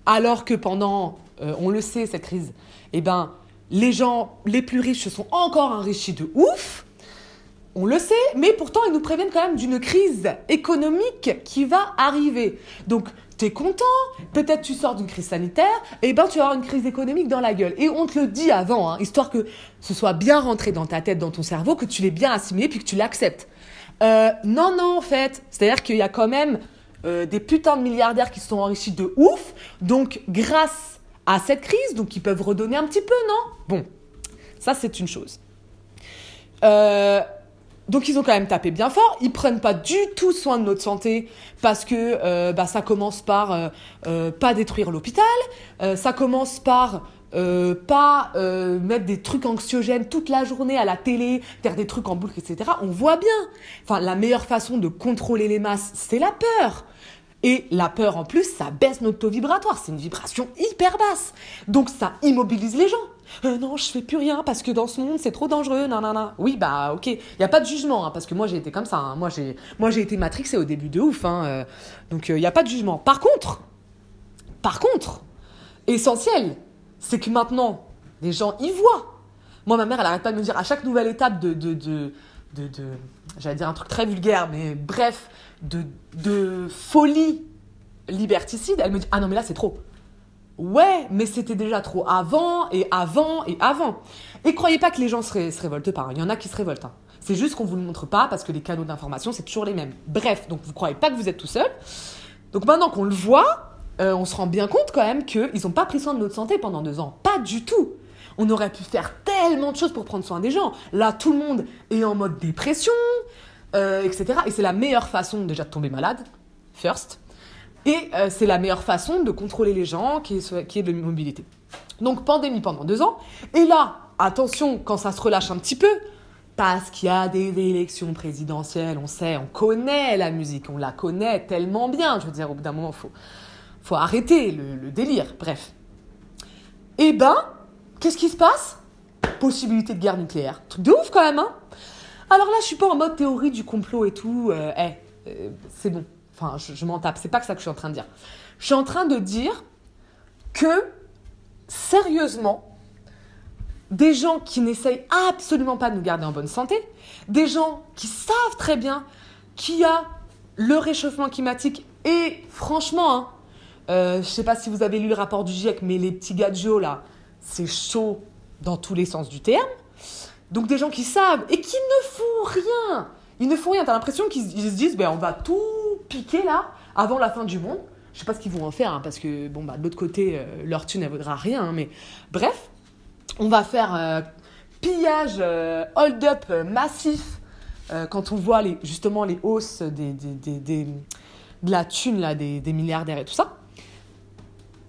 alors que pendant, euh, on le sait, cette crise, eh ben, les gens les plus riches se sont encore enrichis de ouf. On le sait, mais pourtant ils nous préviennent quand même d'une crise économique qui va arriver. Donc t'es content, peut-être tu sors d'une crise sanitaire, et ben tu vas avoir une crise économique dans la gueule. Et on te le dit avant, hein, histoire que ce soit bien rentré dans ta tête, dans ton cerveau, que tu l'aies bien assimilé, puis que tu l'acceptes. Euh, non, non, en fait, c'est-à-dire qu'il y a quand même euh, des putains de milliardaires qui se sont enrichis de ouf, donc grâce à cette crise, donc ils peuvent redonner un petit peu, non? Bon, ça c'est une chose. Euh, donc ils ont quand même tapé bien fort. Ils prennent pas du tout soin de notre santé parce que euh, bah, ça commence par pas détruire l'hôpital, ça commence par euh, pas euh, mettre des trucs anxiogènes toute la journée à la télé, faire des trucs en boucle, etc. On voit bien. Enfin, la meilleure façon de contrôler les masses, c'est la peur. Et la peur, en plus, ça baisse notre taux vibratoire. C'est une vibration hyper basse. Donc, ça immobilise les gens. Euh, non, je fais plus rien parce que dans ce monde, c'est trop dangereux. Non, non, non. Oui, bah, ok. Il n'y a pas de jugement, hein, parce que moi, j'ai été comme ça. hein. Moi, j'ai, moi, j'ai été matrixée au début de ouf. hein, euh. donc, il n'y a pas de jugement. Par contre, par contre, essentiel, c'est que maintenant, les gens y voient. Moi, ma mère, elle arrête pas de me dire à chaque nouvelle étape de, de, de, j'allais dire un truc très vulgaire, mais bref, de, folie liberticide, elle me dit ah non mais là c'est trop. Ouais, mais c'était déjà trop avant et avant et avant. Et croyez pas que les gens se, se révoltent pas. hein. Il y en a qui se révoltent. hein. C'est juste qu'on vous le montre pas parce que les canaux d'information c'est toujours les mêmes. Bref, donc vous croyez pas que vous êtes tout seul. Donc maintenant qu'on le voit, euh, on se rend bien compte quand même qu'ils n'ont pas pris soin de notre santé pendant deux ans. Pas du tout. On aurait pu faire tellement de choses pour prendre soin des gens. Là, tout le monde est en mode dépression, euh, etc. Et c'est la meilleure façon déjà de tomber malade, first. Et euh, c'est la meilleure façon de contrôler les gens, qui est, qui est de l'immobilité. Donc pandémie pendant deux ans. Et là, attention, quand ça se relâche un petit peu, parce qu'il y a des élections présidentielles, on sait, on connaît la musique, on la connaît tellement bien. Je veux dire, au bout d'un moment, faut, faut arrêter le, délire. Bref. Eh ben, qu'est-ce qui se passe? Possibilité de guerre nucléaire. Truc de ouf quand même, hein? Alors là, je suis pas en mode théorie du complot et tout. Euh, eh, euh, c'est bon. Enfin, je, je m'en tape. C'est pas que ça que je suis en train de dire. Je suis en train de dire que, sérieusement, des gens qui n'essayent absolument pas de nous garder en bonne santé, des gens qui savent très bien qu'il y a le réchauffement climatique et franchement, hein, euh, je sais pas si vous avez lu le rapport du GIEC, mais les petits gadgets là, c'est chaud dans tous les sens du terme. Donc des gens qui savent et qui ne font rien. Ils ne font rien. T'as l'impression qu'ils ils se disent, ben on va tout piquer là avant la fin du monde. Je sais pas ce qu'ils vont en faire, hein, parce que bon bah de l'autre côté, euh, leur thune elle vaudra rien. hein, mais bref, on va faire euh, pillage, euh, hold-up euh, massif quand on voit justement les hausses de la thune là, des milliardaires et tout ça.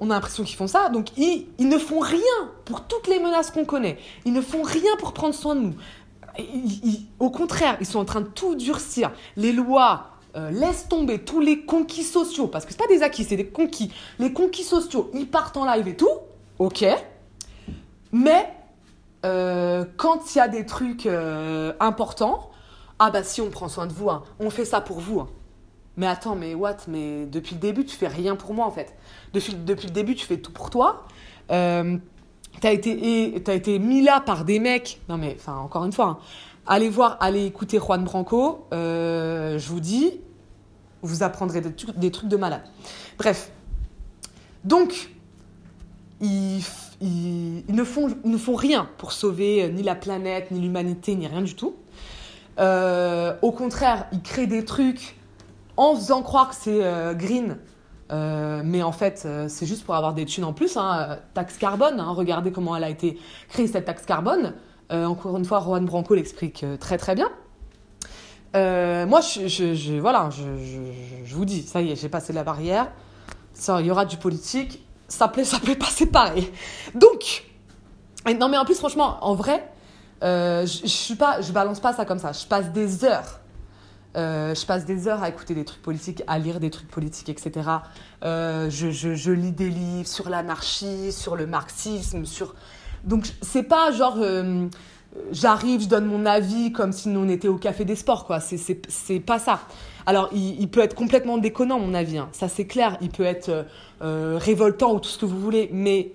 On a l'impression qu'ils font ça, donc ils, ne font rien pour toutes les menaces qu'on connaît. Ils ne font rien pour prendre soin de nous. au contraire, ils sont en train de tout durcir. Les lois, euh, laissent tomber tous les conquis sociaux, parce que c'est pas des acquis, c'est des conquis. Les conquis sociaux, ils partent en live et tout, ok. Mais euh, quand il y a des trucs euh, importants, ah bah si on prend soin de vous, hein, on fait ça pour vous. Hein. Mais attends, mais what? Mais depuis le début, tu fais rien pour moi en fait. Depuis, le début, tu fais tout pour toi. Euh, t'as été, as été mis là par des mecs. Non mais, enfin, encore une fois, hein. allez voir, allez écouter Juan Branco. Euh, je vous dis, vous apprendrez des, trucs de malade. Bref. Donc, ils, ils, ne font, ils ne font rien pour sauver euh, ni la planète, ni l'humanité, ni rien du tout. Euh, au contraire, ils créent des trucs en faisant croire que c'est euh, green. Euh, mais en fait, c'est juste pour avoir des thunes en plus. Hein. Taxe carbone, hein. regardez comment elle a été créée cette taxe carbone. encore une fois, Juan Branco l'explique très très bien. moi, je, voilà, je, vous dis, ça y est, j'ai passé la barrière. Ça, il y aura du politique. Ça plaît, ça plaît pas, c'est pareil. Donc, non mais en plus, franchement, en vrai, euh, je, je suis pas, je balance pas ça comme ça. Je passe des heures. Euh, je passe des heures à écouter des trucs politiques, à lire des trucs politiques, etc. Euh, je, lis des livres sur l'anarchie, sur le marxisme, sur. Donc c'est pas genre euh, j'arrive, je donne mon avis comme si on était au café des sports, quoi. C'est pas ça. Alors il, peut être complètement déconnant mon avis, hein. ça c'est clair. Il peut être révoltant ou tout ce que vous voulez, mais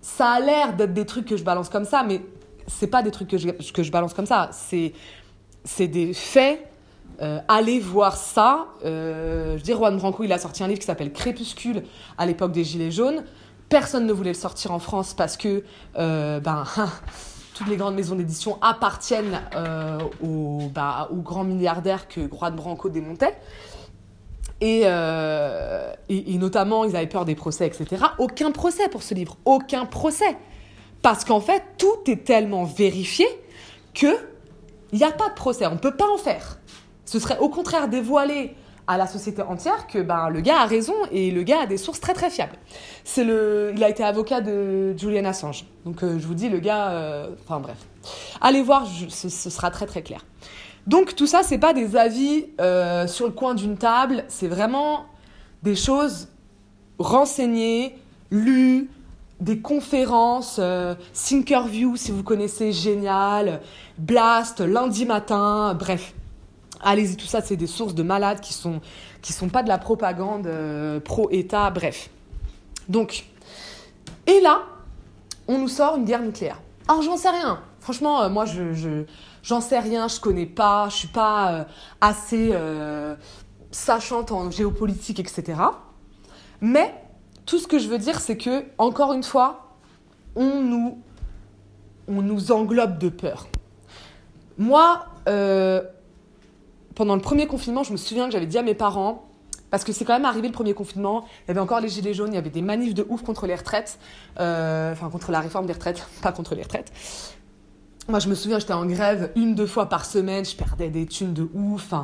ça a l'air d'être des trucs que je balance comme ça, mais c'est pas des trucs que je, que je balance comme ça. C'est des faits. Euh, allez voir ça. Euh, je dis, Juan Branco, il a sorti un livre qui s'appelle Crépuscule à l'époque des Gilets jaunes. Personne ne voulait le sortir en France parce que euh, ben, toutes les grandes maisons d'édition appartiennent euh, aux, bah, aux, grands milliardaires que Juan Branco démontait. Et, euh, et, notamment, ils avaient peur des procès, etc. Aucun procès pour ce livre. Aucun procès. Parce qu'en fait, tout est tellement vérifié que il n'y a pas de procès. On ne peut pas en faire. Ce serait au contraire dévoiler à la société entière que ben, le gars a raison et le gars a des sources très très fiables. C'est le, il a été avocat de Julian Assange. Donc euh, je vous dis, le gars, euh, enfin bref, allez voir, ce, sera très très clair. Donc tout ça, c'est pas des avis euh, sur le coin d'une table, c'est vraiment des choses renseignées, lues, des conférences, euh, Thinkerview si vous connaissez, génial, Blast, lundi matin, bref. Allez-y, tout ça, c'est des sources de malades qui sont, sont pas de la propagande euh, pro-État, bref. Donc, et là, on nous sort une guerre nucléaire. Alors, j'en sais rien. Franchement, euh, moi, je, je, j'en sais rien, je connais pas, je suis pas euh, assez sachante en géopolitique, etc. Mais tout ce que je veux dire, c'est que, encore une fois, on nous, on nous englobe de peur. Moi, pendant le premier confinement, je me souviens que j'avais dit à mes parents, parce que c'est quand même arrivé le premier confinement, il y avait encore les gilets jaunes, il y avait des manifs de ouf contre les retraites, euh, enfin contre la réforme des retraites, pas contre les retraites. Moi, je me souviens, j'étais en grève une, deux fois par semaine, je perdais des thunes de ouf.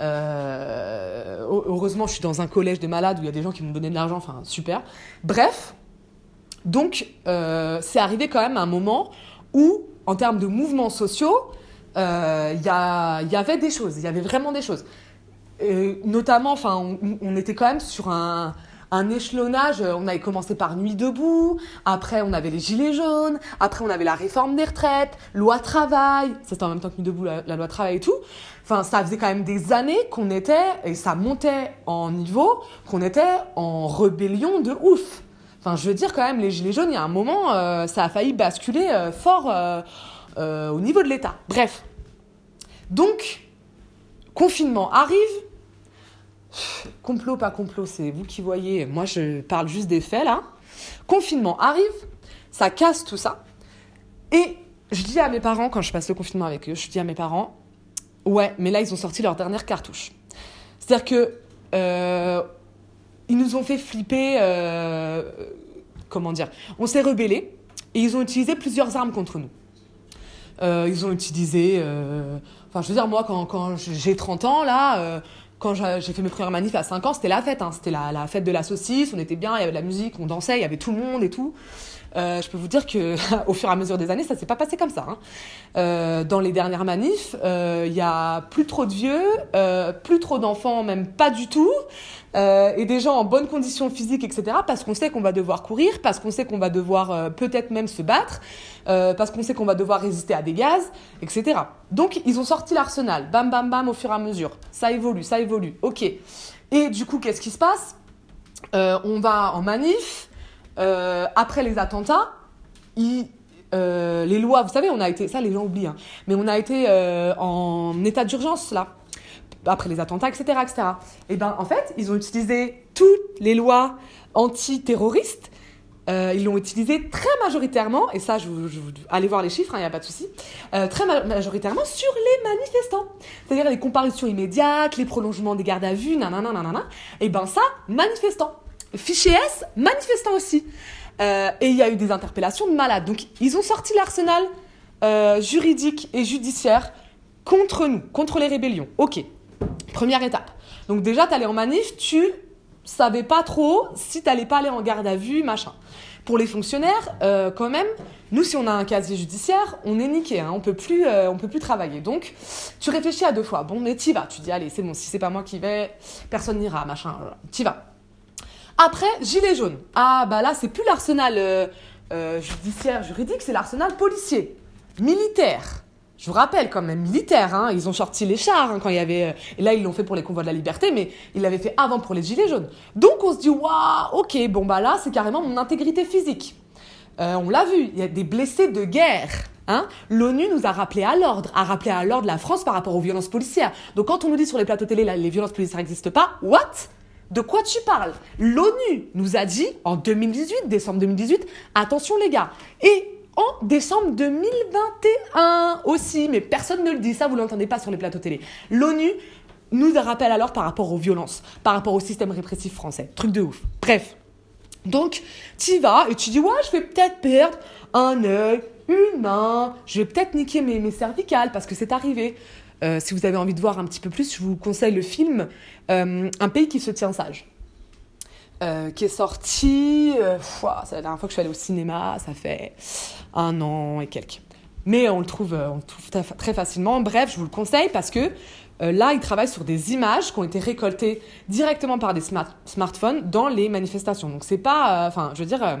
Euh, heureusement, je suis dans un collège des malades où il y a des gens qui m'ont donné de l'argent, enfin, super. Bref, donc, euh, c'est arrivé quand même un moment où, en termes de mouvements sociaux, euh, il y, y, avait des choses, il y avait vraiment des choses. Notamment, enfin, on, était quand même sur un, un échelonnage. On avait commencé par Nuit debout, après on avait les Gilets jaunes, après on avait la réforme des retraites, loi travail, c'était en même temps que Nuit debout, la, loi travail et tout. Enfin, ça faisait quand même des années qu'on était, et ça montait en niveau, qu'on était en rébellion de ouf. Enfin, je veux dire quand même, les Gilets jaunes, il y a un moment, euh, ça a failli basculer euh, fort euh, au niveau de l'État. Bref. Donc, confinement arrive. Complot, pas complot, c'est vous qui voyez. Moi, je parle juste des faits, là. Confinement arrive, ça casse tout ça. Et je dis à mes parents, quand je passe le confinement avec eux, je dis à mes parents, Ouais, mais là, ils ont sorti leur dernière cartouche. C'est-à-dire que. Euh, ils nous ont fait flipper. Euh, comment dire On s'est rebellés et ils ont utilisé plusieurs armes contre nous. Euh, ils ont utilisé. Euh, enfin, je veux dire, moi, quand, quand j'ai 30 ans, là. Euh, quand j'ai fait mes premières manifs à 5 ans, c'était la fête. Hein. C'était la, la, fête de la saucisse, on était bien, il y avait de la musique, on dansait, il y avait tout le monde et tout. Euh, je peux vous dire que au fur et à mesure des années, ça s'est pas passé comme ça. Hein. Euh, dans les dernières manifs, il y a plus trop de vieux, plus trop d'enfants, même pas du tout, et des gens en bonne condition physique, etc. Parce qu'on sait qu'on va devoir courir, parce qu'on sait qu'on va devoir peut-être même se battre, parce qu'on sait qu'on va devoir résister à des gaz, etc. Donc ils ont sorti l'arsenal, bam bam bam au fur et à mesure. Ça évolue, ça évolue. Ok. Et du coup, qu'est-ce qui se passe? On va en manif. Euh, après les attentats, euh, les lois, vous savez, on a été, ça les gens oublient, hein, mais on a été euh, en état d'urgence là, après les attentats, etc., etc. Et ben en fait, ils ont utilisé toutes les lois antiterroristes. ils l'ont utilisé très majoritairement, et ça, allez voir les chiffres, il hein, n'y a pas de souci, très majoritairement sur les manifestants. C'est-à-dire les comparutions immédiates, les prolongements des gardes à vue, nanana, nanana. Et ben ça, manifestants. Fichier S, manifestant aussi. Euh, et il y a eu des interpellations de malades. Donc ils ont sorti l'arsenal euh, juridique et judiciaire contre nous, contre les rébellions. Ok, première étape. Donc déjà, tu allais en manif, tu savais pas trop si tu n'allais pas aller en garde à vue, machin. Pour les fonctionnaires, euh, quand même, nous, si on a un casier judiciaire, on est niqué, hein, on peut plus, on peut plus travailler. Donc, tu réfléchis à deux fois. Bon, mais t'y vas. Tu dis, allez, c'est bon, si c'est pas moi qui vais, personne n'ira, machin. T'y vas. Après, gilet jaune. Ah, bah là, c'est plus l'arsenal euh, euh, judiciaire, juridique, c'est l'arsenal policier, militaire. Je vous rappelle quand même, militaire, hein, ils ont sorti les chars hein, quand il y avait... Euh, et là, ils l'ont fait pour les convois de la liberté, mais ils l'avaient fait avant pour les gilets jaunes. Donc on se dit, waouh, ok, bon bah là, c'est carrément mon intégrité physique. on l'a vu, il y a des blessés de guerre. Hein L'ONU nous a rappelé à l'ordre, a rappelé à l'ordre la France par rapport aux violences policières. Donc quand on nous dit sur les plateaux télé, là, les violences policières n'existent pas, what? De quoi tu parles? L'ONU nous a dit en 2018, décembre 2018, attention les gars. Et en décembre 2021 aussi, mais personne ne le dit, ça vous l'entendez pas sur les plateaux télé. L'ONU nous rappelle alors par rapport aux violences, par rapport au système répressif français. Truc de ouf. Bref. Donc, tu vas et tu dis, ouais, je vais peut-être perdre un œil, une main, je vais peut-être niquer mes, mes cervicales parce que c'est arrivé. Euh, si vous avez envie de voir un petit peu plus, je vous conseille le film euh, Un pays qui se tient sage. Euh, qui est sorti, c'est la dernière fois que je suis allée au cinéma, ça fait un an et quelques. Mais on le trouve, très facilement. Bref, je vous le conseille parce que là, il travaille sur des images qui ont été récoltées directement par des smartphones dans les manifestations. Donc c'est pas, enfin, je veux dire,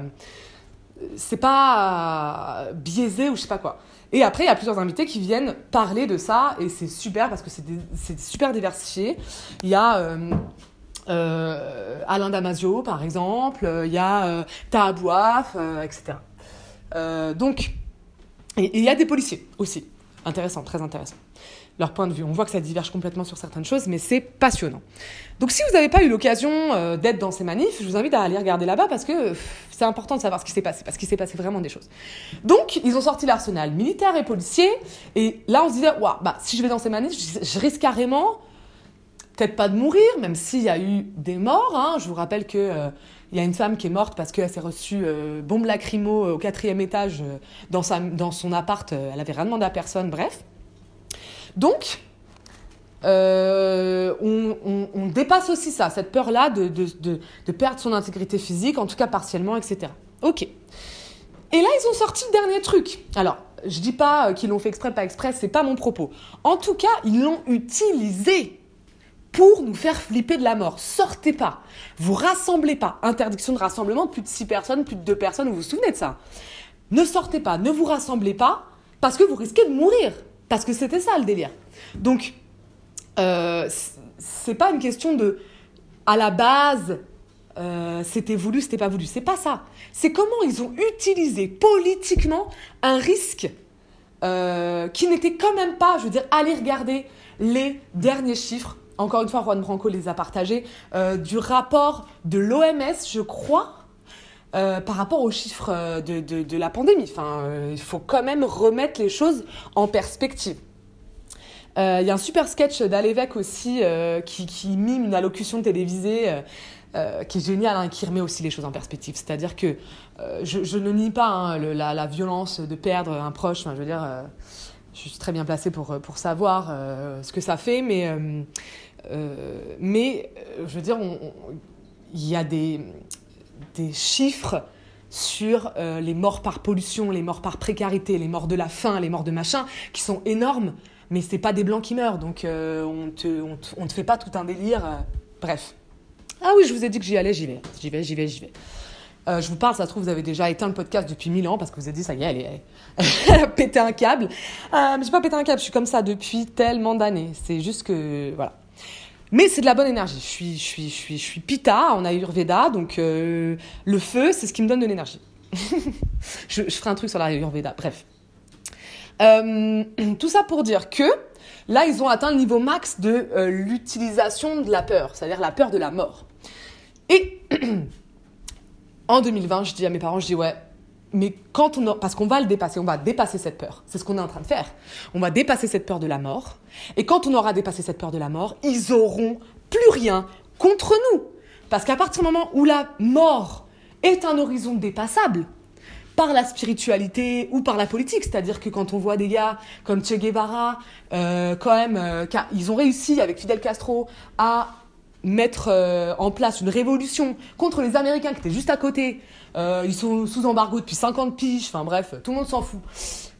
c'est pas biaisé ou je sais pas quoi. Et après, il y a plusieurs invités qui viennent parler de ça, et c'est super parce que c'est super diversifié. Il y a euh, euh, Alain Damasio, par exemple, il y a euh, Tahabouaf, etc. donc, et il y a des policiers aussi. Intéressant, très intéressant leur point de vue. On voit que ça diverge complètement sur certaines choses, mais c'est passionnant. Donc si vous n'avez pas eu l'occasion euh, d'être dans ces manifs, je vous invite à aller regarder là-bas parce que c'est important de savoir ce qui s'est passé, parce qu'il s'est passé vraiment des choses. Donc ils ont sorti l'arsenal militaire et policier, et là on se disait, waouh, bah, si je vais dans ces manifs, je, risque carrément, peut-être pas de mourir, même s'il y a eu des morts. Hein. Je vous rappelle que... Euh, il y a une femme qui est morte parce qu'elle s'est reçue euh, bombe lacrymo au quatrième étage dans, sa, dans son appart. elle avait rien demandé à personne, bref. Donc, euh, on, dépasse aussi ça, cette peur-là de, perdre son intégrité physique, en tout cas partiellement, etc. Ok. Et là, ils ont sorti le dernier truc. Alors, je dis pas qu'ils l'ont fait exprès, pas exprès, c'est pas mon propos. En tout cas, ils l'ont utilisé pour nous faire flipper de la mort. Sortez pas. Vous rassemblez pas. Interdiction de rassemblement, plus de 6 personnes, plus de 2 personnes, vous vous souvenez de ça? Ne sortez pas, ne vous rassemblez pas, parce que vous risquez de mourir. Parce que c'était ça le délire. Donc, euh, c'est pas une question de. À la base, euh, c'était voulu, c'était pas voulu. C'est pas ça. C'est comment ils ont utilisé politiquement un risque euh, qui n'était quand même pas, je veux dire, allez regarder les derniers chiffres. Encore une fois, Juan Branco les a partagés, du rapport de l'OMS, je crois, euh, par rapport aux chiffres euh, de, la pandémie. Enfin, euh, il faut quand même remettre les choses en perspective. Il y a un super sketch d'Alévèque aussi qui, mime une allocution télévisée qui est génial, hein, qui remet aussi les choses en perspective. C'est-à-dire que je, ne nie pas hein, la, violence de perdre un proche. Je veux dire, je suis très bien placée pour, pour savoir ce que ça fait, mais, mais je veux dire, il y a des des chiffres sur euh, les morts par pollution, les morts par précarité, les morts de la faim, les morts de machin, qui sont énormes, mais c'est pas des blancs qui meurent, donc euh, on, te, on, te, on, te, fait pas tout un délire. Euh, bref. Ah oui, je vous ai dit que j'y allais, j'y vais, j'y vais, j'y vais, j'y vais. Je vous parle, ça se trouve, vous avez déjà éteint le podcast depuis mille ans parce que vous avez dit, ça y est, elle, est, pété un câble. Euh, mais j'ai pas pété un câble, je suis comme ça depuis tellement d'années. C'est juste que, voilà. Mais c'est de la bonne énergie. Je suis, je suis, je suis, je suis pita en Ayurveda, donc euh, le feu, c'est ce qui me donne de l'énergie. je, ferai un truc sur la Ayurveda, bref. Euh, tout ça pour dire que là, ils ont atteint le niveau max de euh, l'utilisation de la peur, c'est-à-dire la peur de la mort. Et en 2020, je dis à mes parents, je dis ouais, mais quand on parce qu'on va le dépasser, on va dépasser cette peur. C'est ce qu'on est en train de faire. On va dépasser cette peur de la mort. Et quand on aura dépassé cette peur de la mort, ils auront plus rien contre nous. Parce qu'à partir du moment où la mort est un horizon dépassable, par la spiritualité ou par la politique. C'est-à-dire que quand on voit des gars comme Che Guevara, euh, quand même, euh, ils ont réussi avec Fidel Castro à mettre euh, en place une révolution contre les Américains qui étaient juste à côté. Euh, ils sont sous embargo depuis 50 piges, enfin bref, tout le monde s'en fout.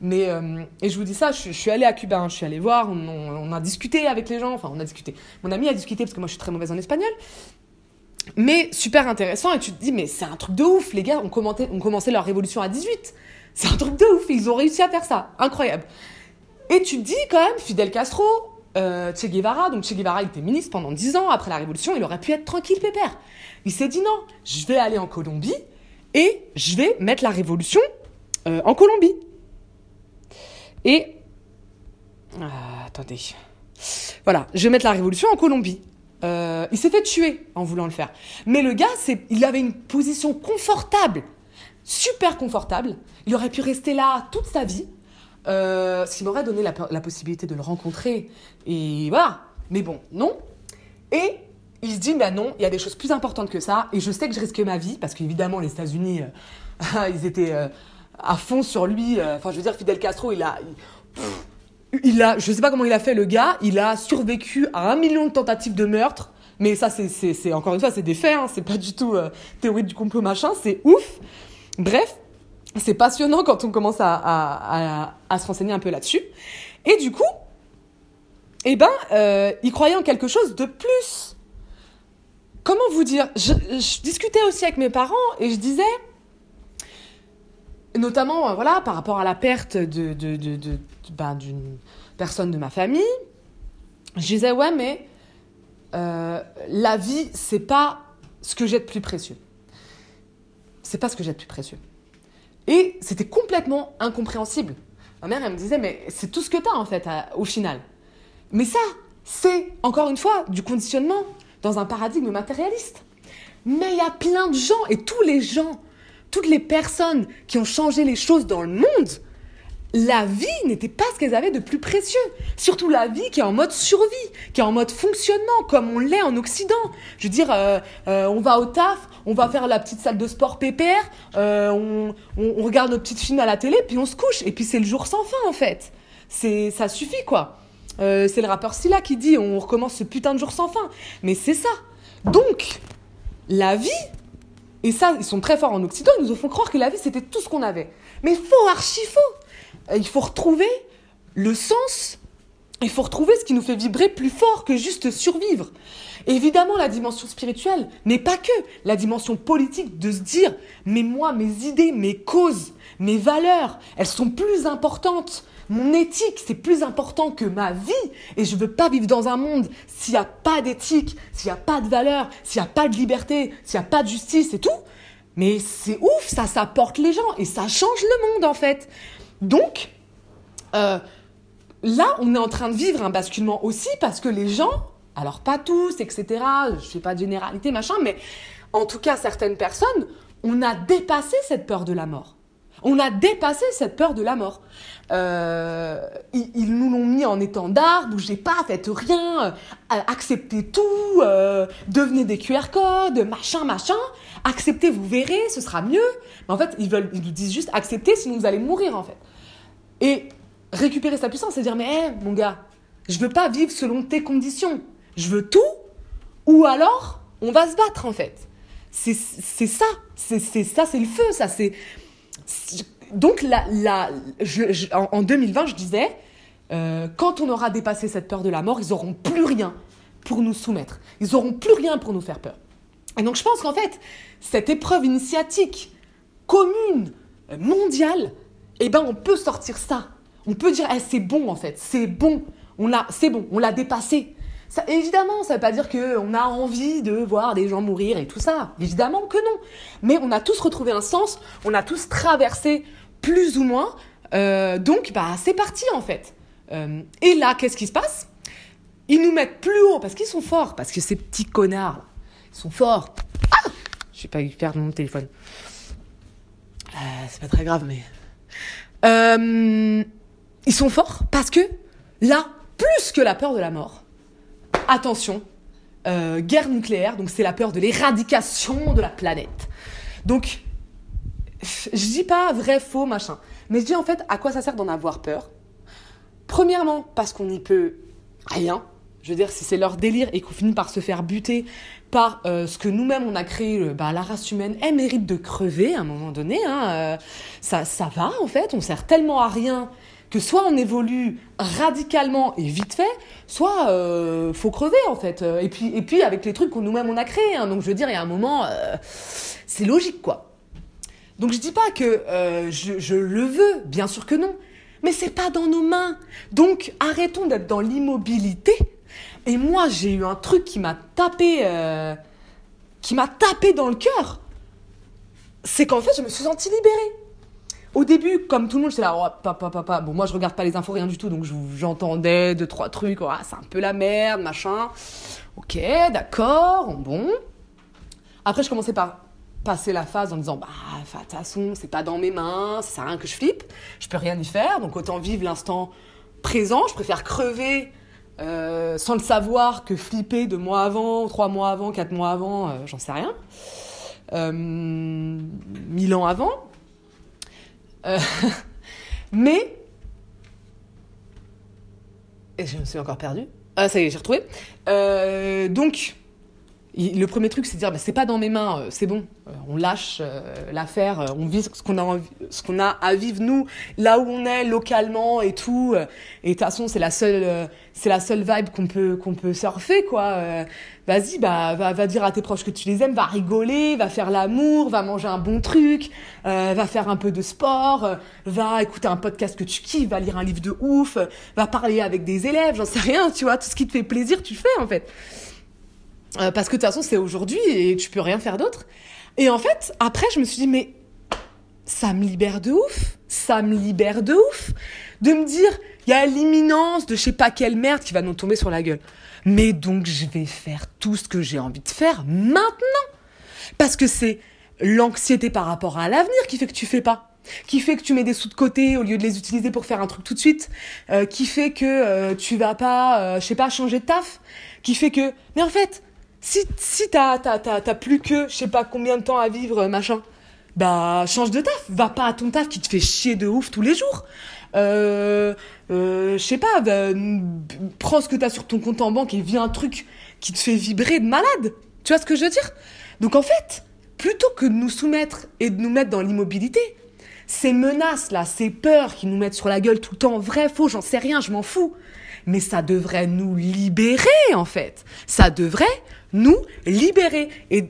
Mais, euh, et je vous dis ça, je, suis allée à Cuba, hein, je suis allée voir, on, on, on, a discuté avec les gens, enfin on a discuté. Mon ami a discuté parce que moi je suis très mauvaise en espagnol. Mais super intéressant, et tu te dis, mais c'est un truc de ouf, les gars ont, commenté, ont commencé leur révolution à 18. C'est un truc de ouf, ils ont réussi à faire ça, incroyable. Et tu te dis quand même, Fidel Castro, euh, Che Guevara, donc Che Guevara il était ministre pendant 10 ans, après la révolution, il aurait pu être tranquille, pépère. Il s'est dit non, je vais aller en Colombie et je vais mettre la révolution euh, en Colombie. Et... Ah, attendez. Voilà, je vais mettre la révolution en Colombie. Euh, il s'est fait tuer en voulant le faire. Mais le gars, il avait une position confortable, super confortable. Il aurait pu rester là toute sa vie. Euh, ce qui m'aurait donné la, possibilité de le rencontrer. Et voilà. Mais bon, non. Et il se dit, bah non, il y a des choses plus importantes que ça. Et je sais que je risque ma vie, parce qu'évidemment, les États-Unis, euh, ils étaient euh, à fond sur lui. Enfin, je veux dire, Fidel Castro, il a. Il, pff, il a, je sais pas comment il a fait le gars, il a survécu à un million de tentatives de meurtre. Mais ça, c'est encore une fois, c'est des faits, hein, c'est pas du tout euh, théorie du complot machin, c'est ouf. Bref, c'est passionnant quand on commence à, se renseigner un peu là-dessus. Et du coup, eh ben, euh, il croyait en quelque chose de plus. Comment vous dire? Je, discutais aussi avec mes parents et je disais, notamment euh, voilà par rapport à la perte de ben, d'une personne de ma famille je disais ouais mais euh, la vie c'est pas ce que j'ai de plus précieux c'est pas ce que j'ai de plus précieux et c'était complètement incompréhensible. Ma mère elle me disait mais c'est tout ce que t'as en fait au final. Mais ça c'est encore une fois du conditionnement dans un paradigme matérialiste. Mais il y a plein de gens et tous les gens toutes les personnes qui ont changé les choses dans le monde, la vie n'était pas ce qu'elles avaient de plus précieux. Surtout la vie qui est en mode survie, qui est en mode fonctionnement, comme on l'est en Occident. Je veux dire, euh, euh, on va au taf, on va faire la petite salle de sport pépère, euh, on, regarde nos petites films à la télé, puis on se couche. Et puis c'est le jour sans fin, en fait. C'est, ça suffit, quoi. C'est le rappeur Silla qui dit on recommence ce putain de jour sans fin. Mais c'est ça. Donc, la vie, et ça, ils sont très forts en Occident, ils nous font croire que la vie, c'était tout ce qu'on avait. Mais faux, archi faux. Il faut retrouver le sens, il faut retrouver ce qui nous fait vibrer plus fort que juste survivre. Évidemment, la dimension spirituelle, mais pas que. La dimension politique de se dire, mais moi, mes idées, mes causes, mes valeurs, elles sont plus importantes. Mon éthique, c'est plus important que ma vie. Et je veux pas vivre dans un monde s'il n'y a pas d'éthique, s'il n'y a pas de valeur, s'il n'y a pas de liberté, s'il n'y a pas de justice et tout. Mais c'est ouf, ça, ça porte les gens et ça change le monde en fait. Donc, euh, là, on est en train de vivre un basculement aussi parce que les gens, alors pas tous, etc., je fais pas de généralité, machin, mais en tout cas, certaines personnes, on a dépassé cette peur de la mort. On a dépassé cette peur de la mort. Euh, ils, nous l'ont mis en étendard, bougez pas, faites rien, euh, acceptez tout, devenez des QR codes, machin, machin, acceptez, vous verrez, ce sera mieux. Mais en fait, ils, veulent, ils nous disent juste acceptez, sinon vous allez mourir en fait. Et récupérer sa puissance, c'est dire mais hey, mon gars, je veux pas vivre selon tes conditions, je veux tout, ou alors on va se battre en fait. C'est ça. C'est ça, c'est le feu, ça. C'est. Donc, je, en, 2020, je disais, euh, quand on aura dépassé cette peur de la mort, ils n'auront plus rien pour nous soumettre. Ils n'auront plus rien pour nous faire peur. Et donc, je pense qu'en fait, cette épreuve initiatique commune, mondiale, eh ben, on peut sortir ça. On peut dire, eh, c'est bon, en fait, c'est bon. On l'a, c'est bon, on l'a dépassé. Ça, évidemment, ça ne veut pas dire qu'on a envie de voir des gens mourir et tout ça. Évidemment que non. Mais on a tous retrouvé un sens, on a tous traversé plus ou moins. Euh, donc, bah, c'est parti en fait. Euh, et là, qu'est-ce qui se passe? Ils nous mettent plus haut parce qu'ils sont forts, parce que ces petits connards, là, ils sont forts. Ah Je vais pas perdre mon téléphone. Euh, c'est pas très grave, mais. Ils sont forts parce que là, plus que la peur de la mort, attention, euh, guerre nucléaire, donc c'est la peur de l'éradication de la planète. Donc, je dis pas vrai, faux, machin, mais je dis en fait à quoi ça sert d'en avoir peur. Premièrement, parce qu'on n'y peut rien. Je veux dire, si c'est leur délire et qu'on finit par se faire buter par euh, ce que nous-mêmes on a créé, euh, bah, la race humaine, elle mérite de crever à un moment donné. Hein, ça, ça va en fait, on sert tellement à rien que soit on évolue radicalement et vite fait, soit euh, faut crever en fait. Et puis, et puis avec les trucs que nous-mêmes on a créés. Hein. Donc je veux dire, il y a un moment, euh, c'est logique quoi. Donc je dis pas que euh, je, je, le veux, bien sûr que non. Mais c'est pas dans nos mains. Donc arrêtons d'être dans l'immobilité. Et moi j'ai eu un truc qui m'a tapé, euh, qui m'a tapé dans le cœur. C'est qu'en fait je me suis sentie libérée. Au début, comme tout le monde, j'étais là, oh, papa, papa. Bon, moi, je regarde pas les infos, rien du tout, donc j'entendais deux, trois trucs. Oh, c'est un peu la merde, machin. Ok, d'accord, bon. Après, je commençais par passer la phase en disant, bah, de toute façon, c'est pas dans mes mains, ça rien que je flippe, je peux rien y faire, donc autant vivre l'instant présent. Je préfère crever euh, sans le savoir que flipper deux mois avant, trois mois avant, quatre mois avant, euh, j'en sais rien. Euh, mille ans avant. Mais. Et je me suis encore perdue. Ah, ça y est, j'ai retrouvé. Donc, le premier truc, c'est de dire, bah, c'est pas dans mes mains, euh, c'est bon, euh, on lâche euh, l'affaire, on vit ce qu'on a, ce qu'on a à vivre nous, là où on est localement et tout. et de toute façon, c'est la seule, c'est la seule vibe qu'on peut, qu'on peut surfer, quoi. Vas-y, bah, va, va dire à tes proches que tu les aimes, va rigoler, va faire l'amour, va manger un bon truc, va faire un peu de sport, va écouter un podcast que tu kiffes, va lire un livre de ouf, va parler avec des élèves, j'en sais rien, tu vois, tout ce qui te fait plaisir, tu fais en fait. Euh, parce que de toute façon, c'est aujourd'hui et tu peux rien faire d'autre. Et en fait, après, je me suis dit, mais ça me libère de ouf. Ça me libère de ouf. De me dire, il y a l'imminence de je sais pas quelle merde qui va nous tomber sur la gueule. Mais donc, je vais faire tout ce que j'ai envie de faire maintenant. Parce que c'est l'anxiété par rapport à l'avenir qui fait que tu fais pas qui fait que tu mets des sous de côté au lieu de les utiliser pour faire un truc tout de suite, euh, qui fait que euh, tu vas pas, je sais pas, changer de taf, qui fait que, mais en fait, si, si t'as, plus que je sais pas combien de temps à vivre, machin, bah change de taf. Va pas à ton taf qui te fait chier de ouf tous les jours. Euh, euh, je sais pas, prends ce que t'as sur ton compte en banque et vis un truc qui te fait vibrer de malade. Tu vois ce que je veux dire? Donc en fait, plutôt que de nous soumettre et de nous mettre dans l'immobilité, ces menaces là, ces peurs qui nous mettent sur la gueule tout le temps, vrai, faux, j'en sais rien, je m'en fous. Mais ça devrait nous libérer en fait. Ça devrait nous libérer. Et,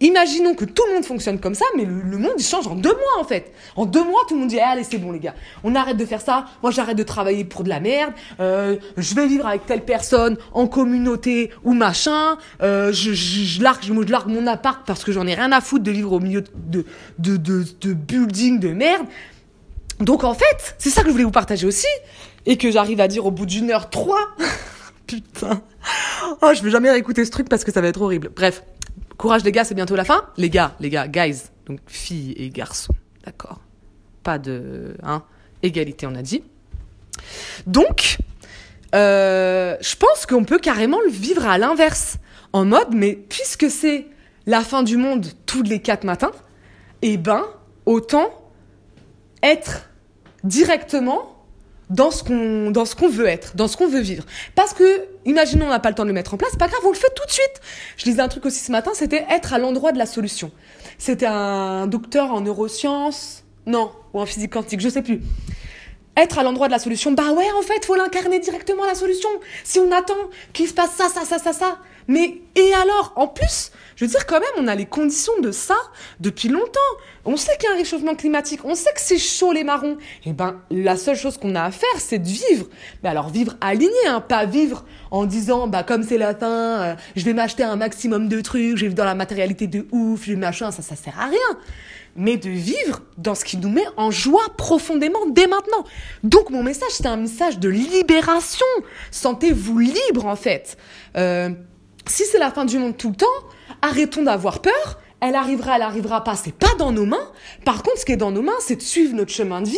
imaginons que tout le monde fonctionne comme ça, mais le, monde il change en deux mois en fait. En deux mois, tout le monde dit allez c'est bon les gars, on arrête de faire ça. Moi j'arrête de travailler pour de la merde. Euh, je vais vivre avec telle personne en communauté ou machin. Euh, je, je, je, largue, je, mon appart parce que j'en ai rien à foutre de vivre au milieu de de de, de building de merde. Donc en fait, c'est ça que je voulais vous partager aussi et que j'arrive à dire au bout d'une heure trois. Putain. Oh, je vais jamais réécouter ce truc parce que ça va être horrible. Bref, courage les gars, c'est bientôt la fin. Les gars, les gars, guys, donc filles et garçons, d'accord. Pas de, hein, égalité, on a dit. Donc, euh, je pense qu'on peut carrément le vivre à l'inverse, en mode, mais puisque c'est la fin du monde tous les quatre matins, eh ben, autant être directement dans ce qu'on dans ce qu'on veut être, dans ce qu'on veut vivre. Parce que imaginons on n'a pas le temps de le mettre en place, pas grave, on le fait tout de suite. Je lisais un truc aussi ce matin, c'était être à l'endroit de la solution. C'était un docteur en neurosciences, non, ou en physique quantique, je sais plus. Être à l'endroit de la solution, bah ouais, en fait, faut l'incarner directement la solution. Si on attend qu'il se passe ça, ça, ça, ça, ça, mais et alors En plus, je veux dire quand même, on a les conditions de ça depuis longtemps. On sait qu'il y a un réchauffement climatique, on sait que c'est chaud les marrons. Et eh ben, la seule chose qu'on a à faire, c'est de vivre. Mais alors vivre aligné, hein, pas vivre en disant, bah comme c'est la fin, euh, je vais m'acheter un maximum de trucs, je vais vivre dans la matérialité de ouf, je vais machin, ça, ça sert à rien mais de vivre dans ce qui nous met en joie profondément dès maintenant. Donc mon message, c'est un message de libération. Sentez-vous libre en fait. Euh, si c'est la fin du monde tout le temps, arrêtons d'avoir peur. Elle arrivera, elle arrivera pas, c'est pas dans nos mains. Par contre, ce qui est dans nos mains, c'est de suivre notre chemin de vie,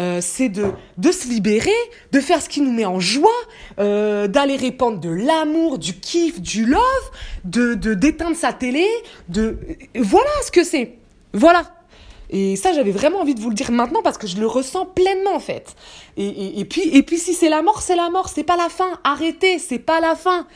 euh, c'est de, de se libérer, de faire ce qui nous met en joie, euh, d'aller répandre de l'amour, du kiff, du love, de d'éteindre sa télé, de voilà ce que c'est. Voilà. Et ça, j'avais vraiment envie de vous le dire maintenant parce que je le ressens pleinement en fait. Et, et puis, et puis si c'est la mort, c'est la mort, c'est pas la fin. Arrêtez, c'est pas la fin.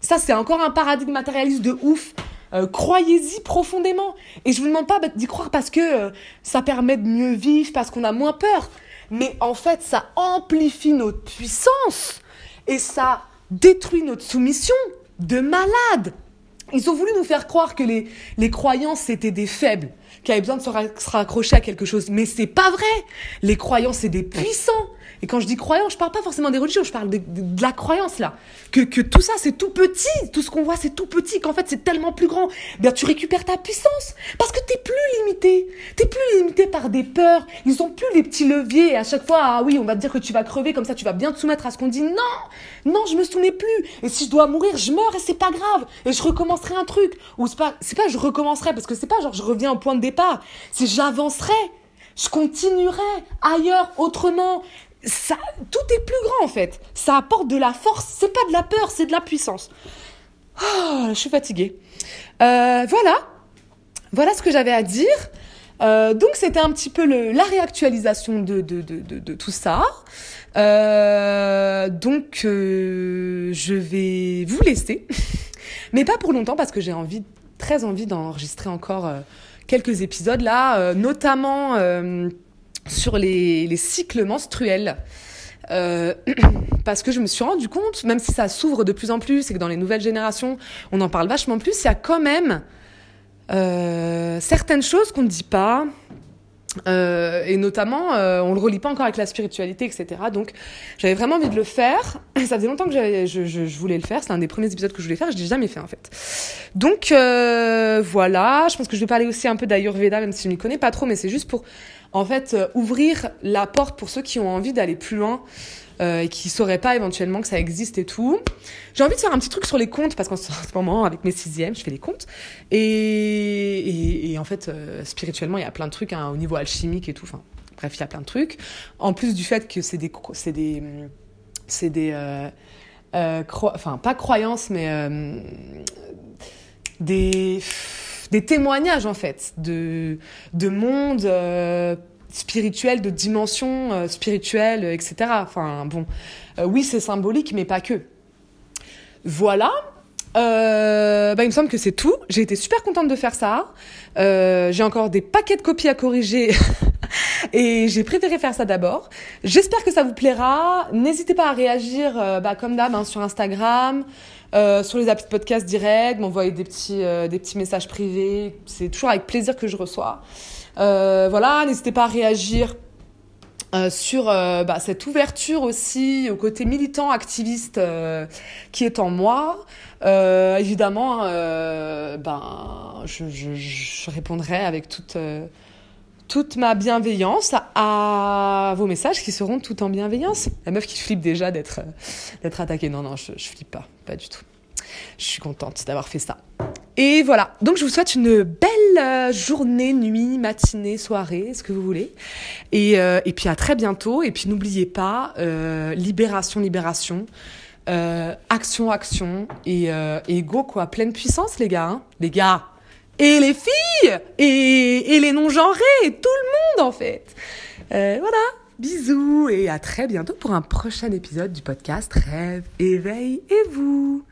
Ça, c'est encore un paradigme matérialiste de ouf. Euh, croyez-y profondément. Et je vous demande pas d'y croire parce que euh, ça permet de mieux vivre, parce qu'on a moins peur. Mais en fait, ça amplifie notre puissance et ça détruit notre soumission de malade. Ils ont voulu nous faire croire que les, les croyances c'était des faibles, qui avaient besoin de se, raccrocher à quelque chose. Mais c'est pas vrai. Les croyances c'est des puissants. Et quand je dis croyant, je parle pas forcément des religions, je parle de, la croyance là. Que, que tout ça c'est tout petit, tout ce qu'on voit c'est tout petit, qu'en fait c'est tellement plus grand. Bien tu récupères ta puissance parce que t'es plus limité. T'es plus limité par des peurs. Ils ont plus les petits leviers. Et à chaque fois, ah oui, on va te dire que tu vas crever comme ça, tu vas bien te soumettre à ce qu'on dit. Non, non, je me soumets plus. Et si je dois mourir, je meurs et c'est pas grave. Et je recommencerai un truc. Ou c'est pas, c'est pas je recommencerai parce que c'est pas genre je reviens au point de départ. C'est j'avancerai. Je continuerai ailleurs, autrement ça, tout est plus grand en fait. Ça apporte de la force. C'est pas de la peur, c'est de la puissance. Oh, je suis fatiguée. Euh, voilà. Voilà ce que j'avais à dire. Euh, donc c'était un petit peu la réactualisation de, tout ça. Euh, donc je vais vous laisser, mais pas pour longtemps parce que j'ai envie, très envie d'enregistrer encore quelques épisodes là, notamment sur les, les cycles menstruels. Euh, parce que je me suis rendu compte, même si ça s'ouvre de plus en plus et que dans les nouvelles générations, on en parle vachement plus, il y a quand même euh, certaines choses qu'on ne dit pas. Euh, et notamment, on le relie pas encore avec la spiritualité, etc. Donc, j'avais vraiment envie de le faire. Ça faisait longtemps que je, je, voulais le faire. C'est un des premiers épisodes que je voulais faire. Je l'ai jamais fait en fait. Donc voilà. Je pense que je vais parler aussi un peu d'Ayurveda, même si je m'y connais pas trop, mais c'est juste pour en fait, euh, ouvrir la porte pour ceux qui ont envie d'aller plus loin euh, et qui sauraient pas éventuellement que ça existe et tout. J'ai envie de faire un petit truc sur les comptes parce qu'en ce moment, avec mes sixièmes, je fais les comptes. Et, et, en fait, euh, spirituellement, il y a plein de trucs hein, au niveau alchimique et tout. Enfin, bref, il y a plein de trucs. En plus du fait que c'est des, c'est des, c'est des, enfin pas croyances, mais des des témoignages en fait de de monde euh, spirituel, de dimension euh, spirituelle, etc. Enfin bon, euh, oui c'est symbolique, mais pas que. Voilà. Euh, bah, il me semble que c'est tout. J'ai été super contente de faire ça. Euh, j'ai encore des paquets de copies à corriger et j'ai préféré faire ça d'abord. J'espère que ça vous plaira. N'hésitez pas à réagir bah, comme d'hab hein, sur Instagram. Euh, sur les applis de podcast direct, m'envoyer des petits, euh, des petits messages privés. C'est toujours avec plaisir que je reçois. Euh, voilà, n'hésitez pas à réagir sur bah, cette ouverture aussi au côté militant, activiste qui est en moi. évidemment, ben, je, répondrai avec toute toute ma bienveillance à vos messages qui seront tout en bienveillance. La meuf qui flippe déjà d'être d'être attaquée. Non, non, je, je flippe pas, du tout. Je suis contente d'avoir fait ça. Et voilà, donc je vous souhaite une belle euh, journée, nuit, matinée, soirée, ce que vous voulez. Et, euh, puis à très bientôt. Et puis n'oubliez pas, euh, libération, libération, action, action, et, go quoi, pleine puissance les gars. Hein les gars, et les filles, et, et les non-genrés, tout le monde en fait. Voilà. Bisous et à très bientôt pour un prochain épisode du podcast Rêve, éveil et vous.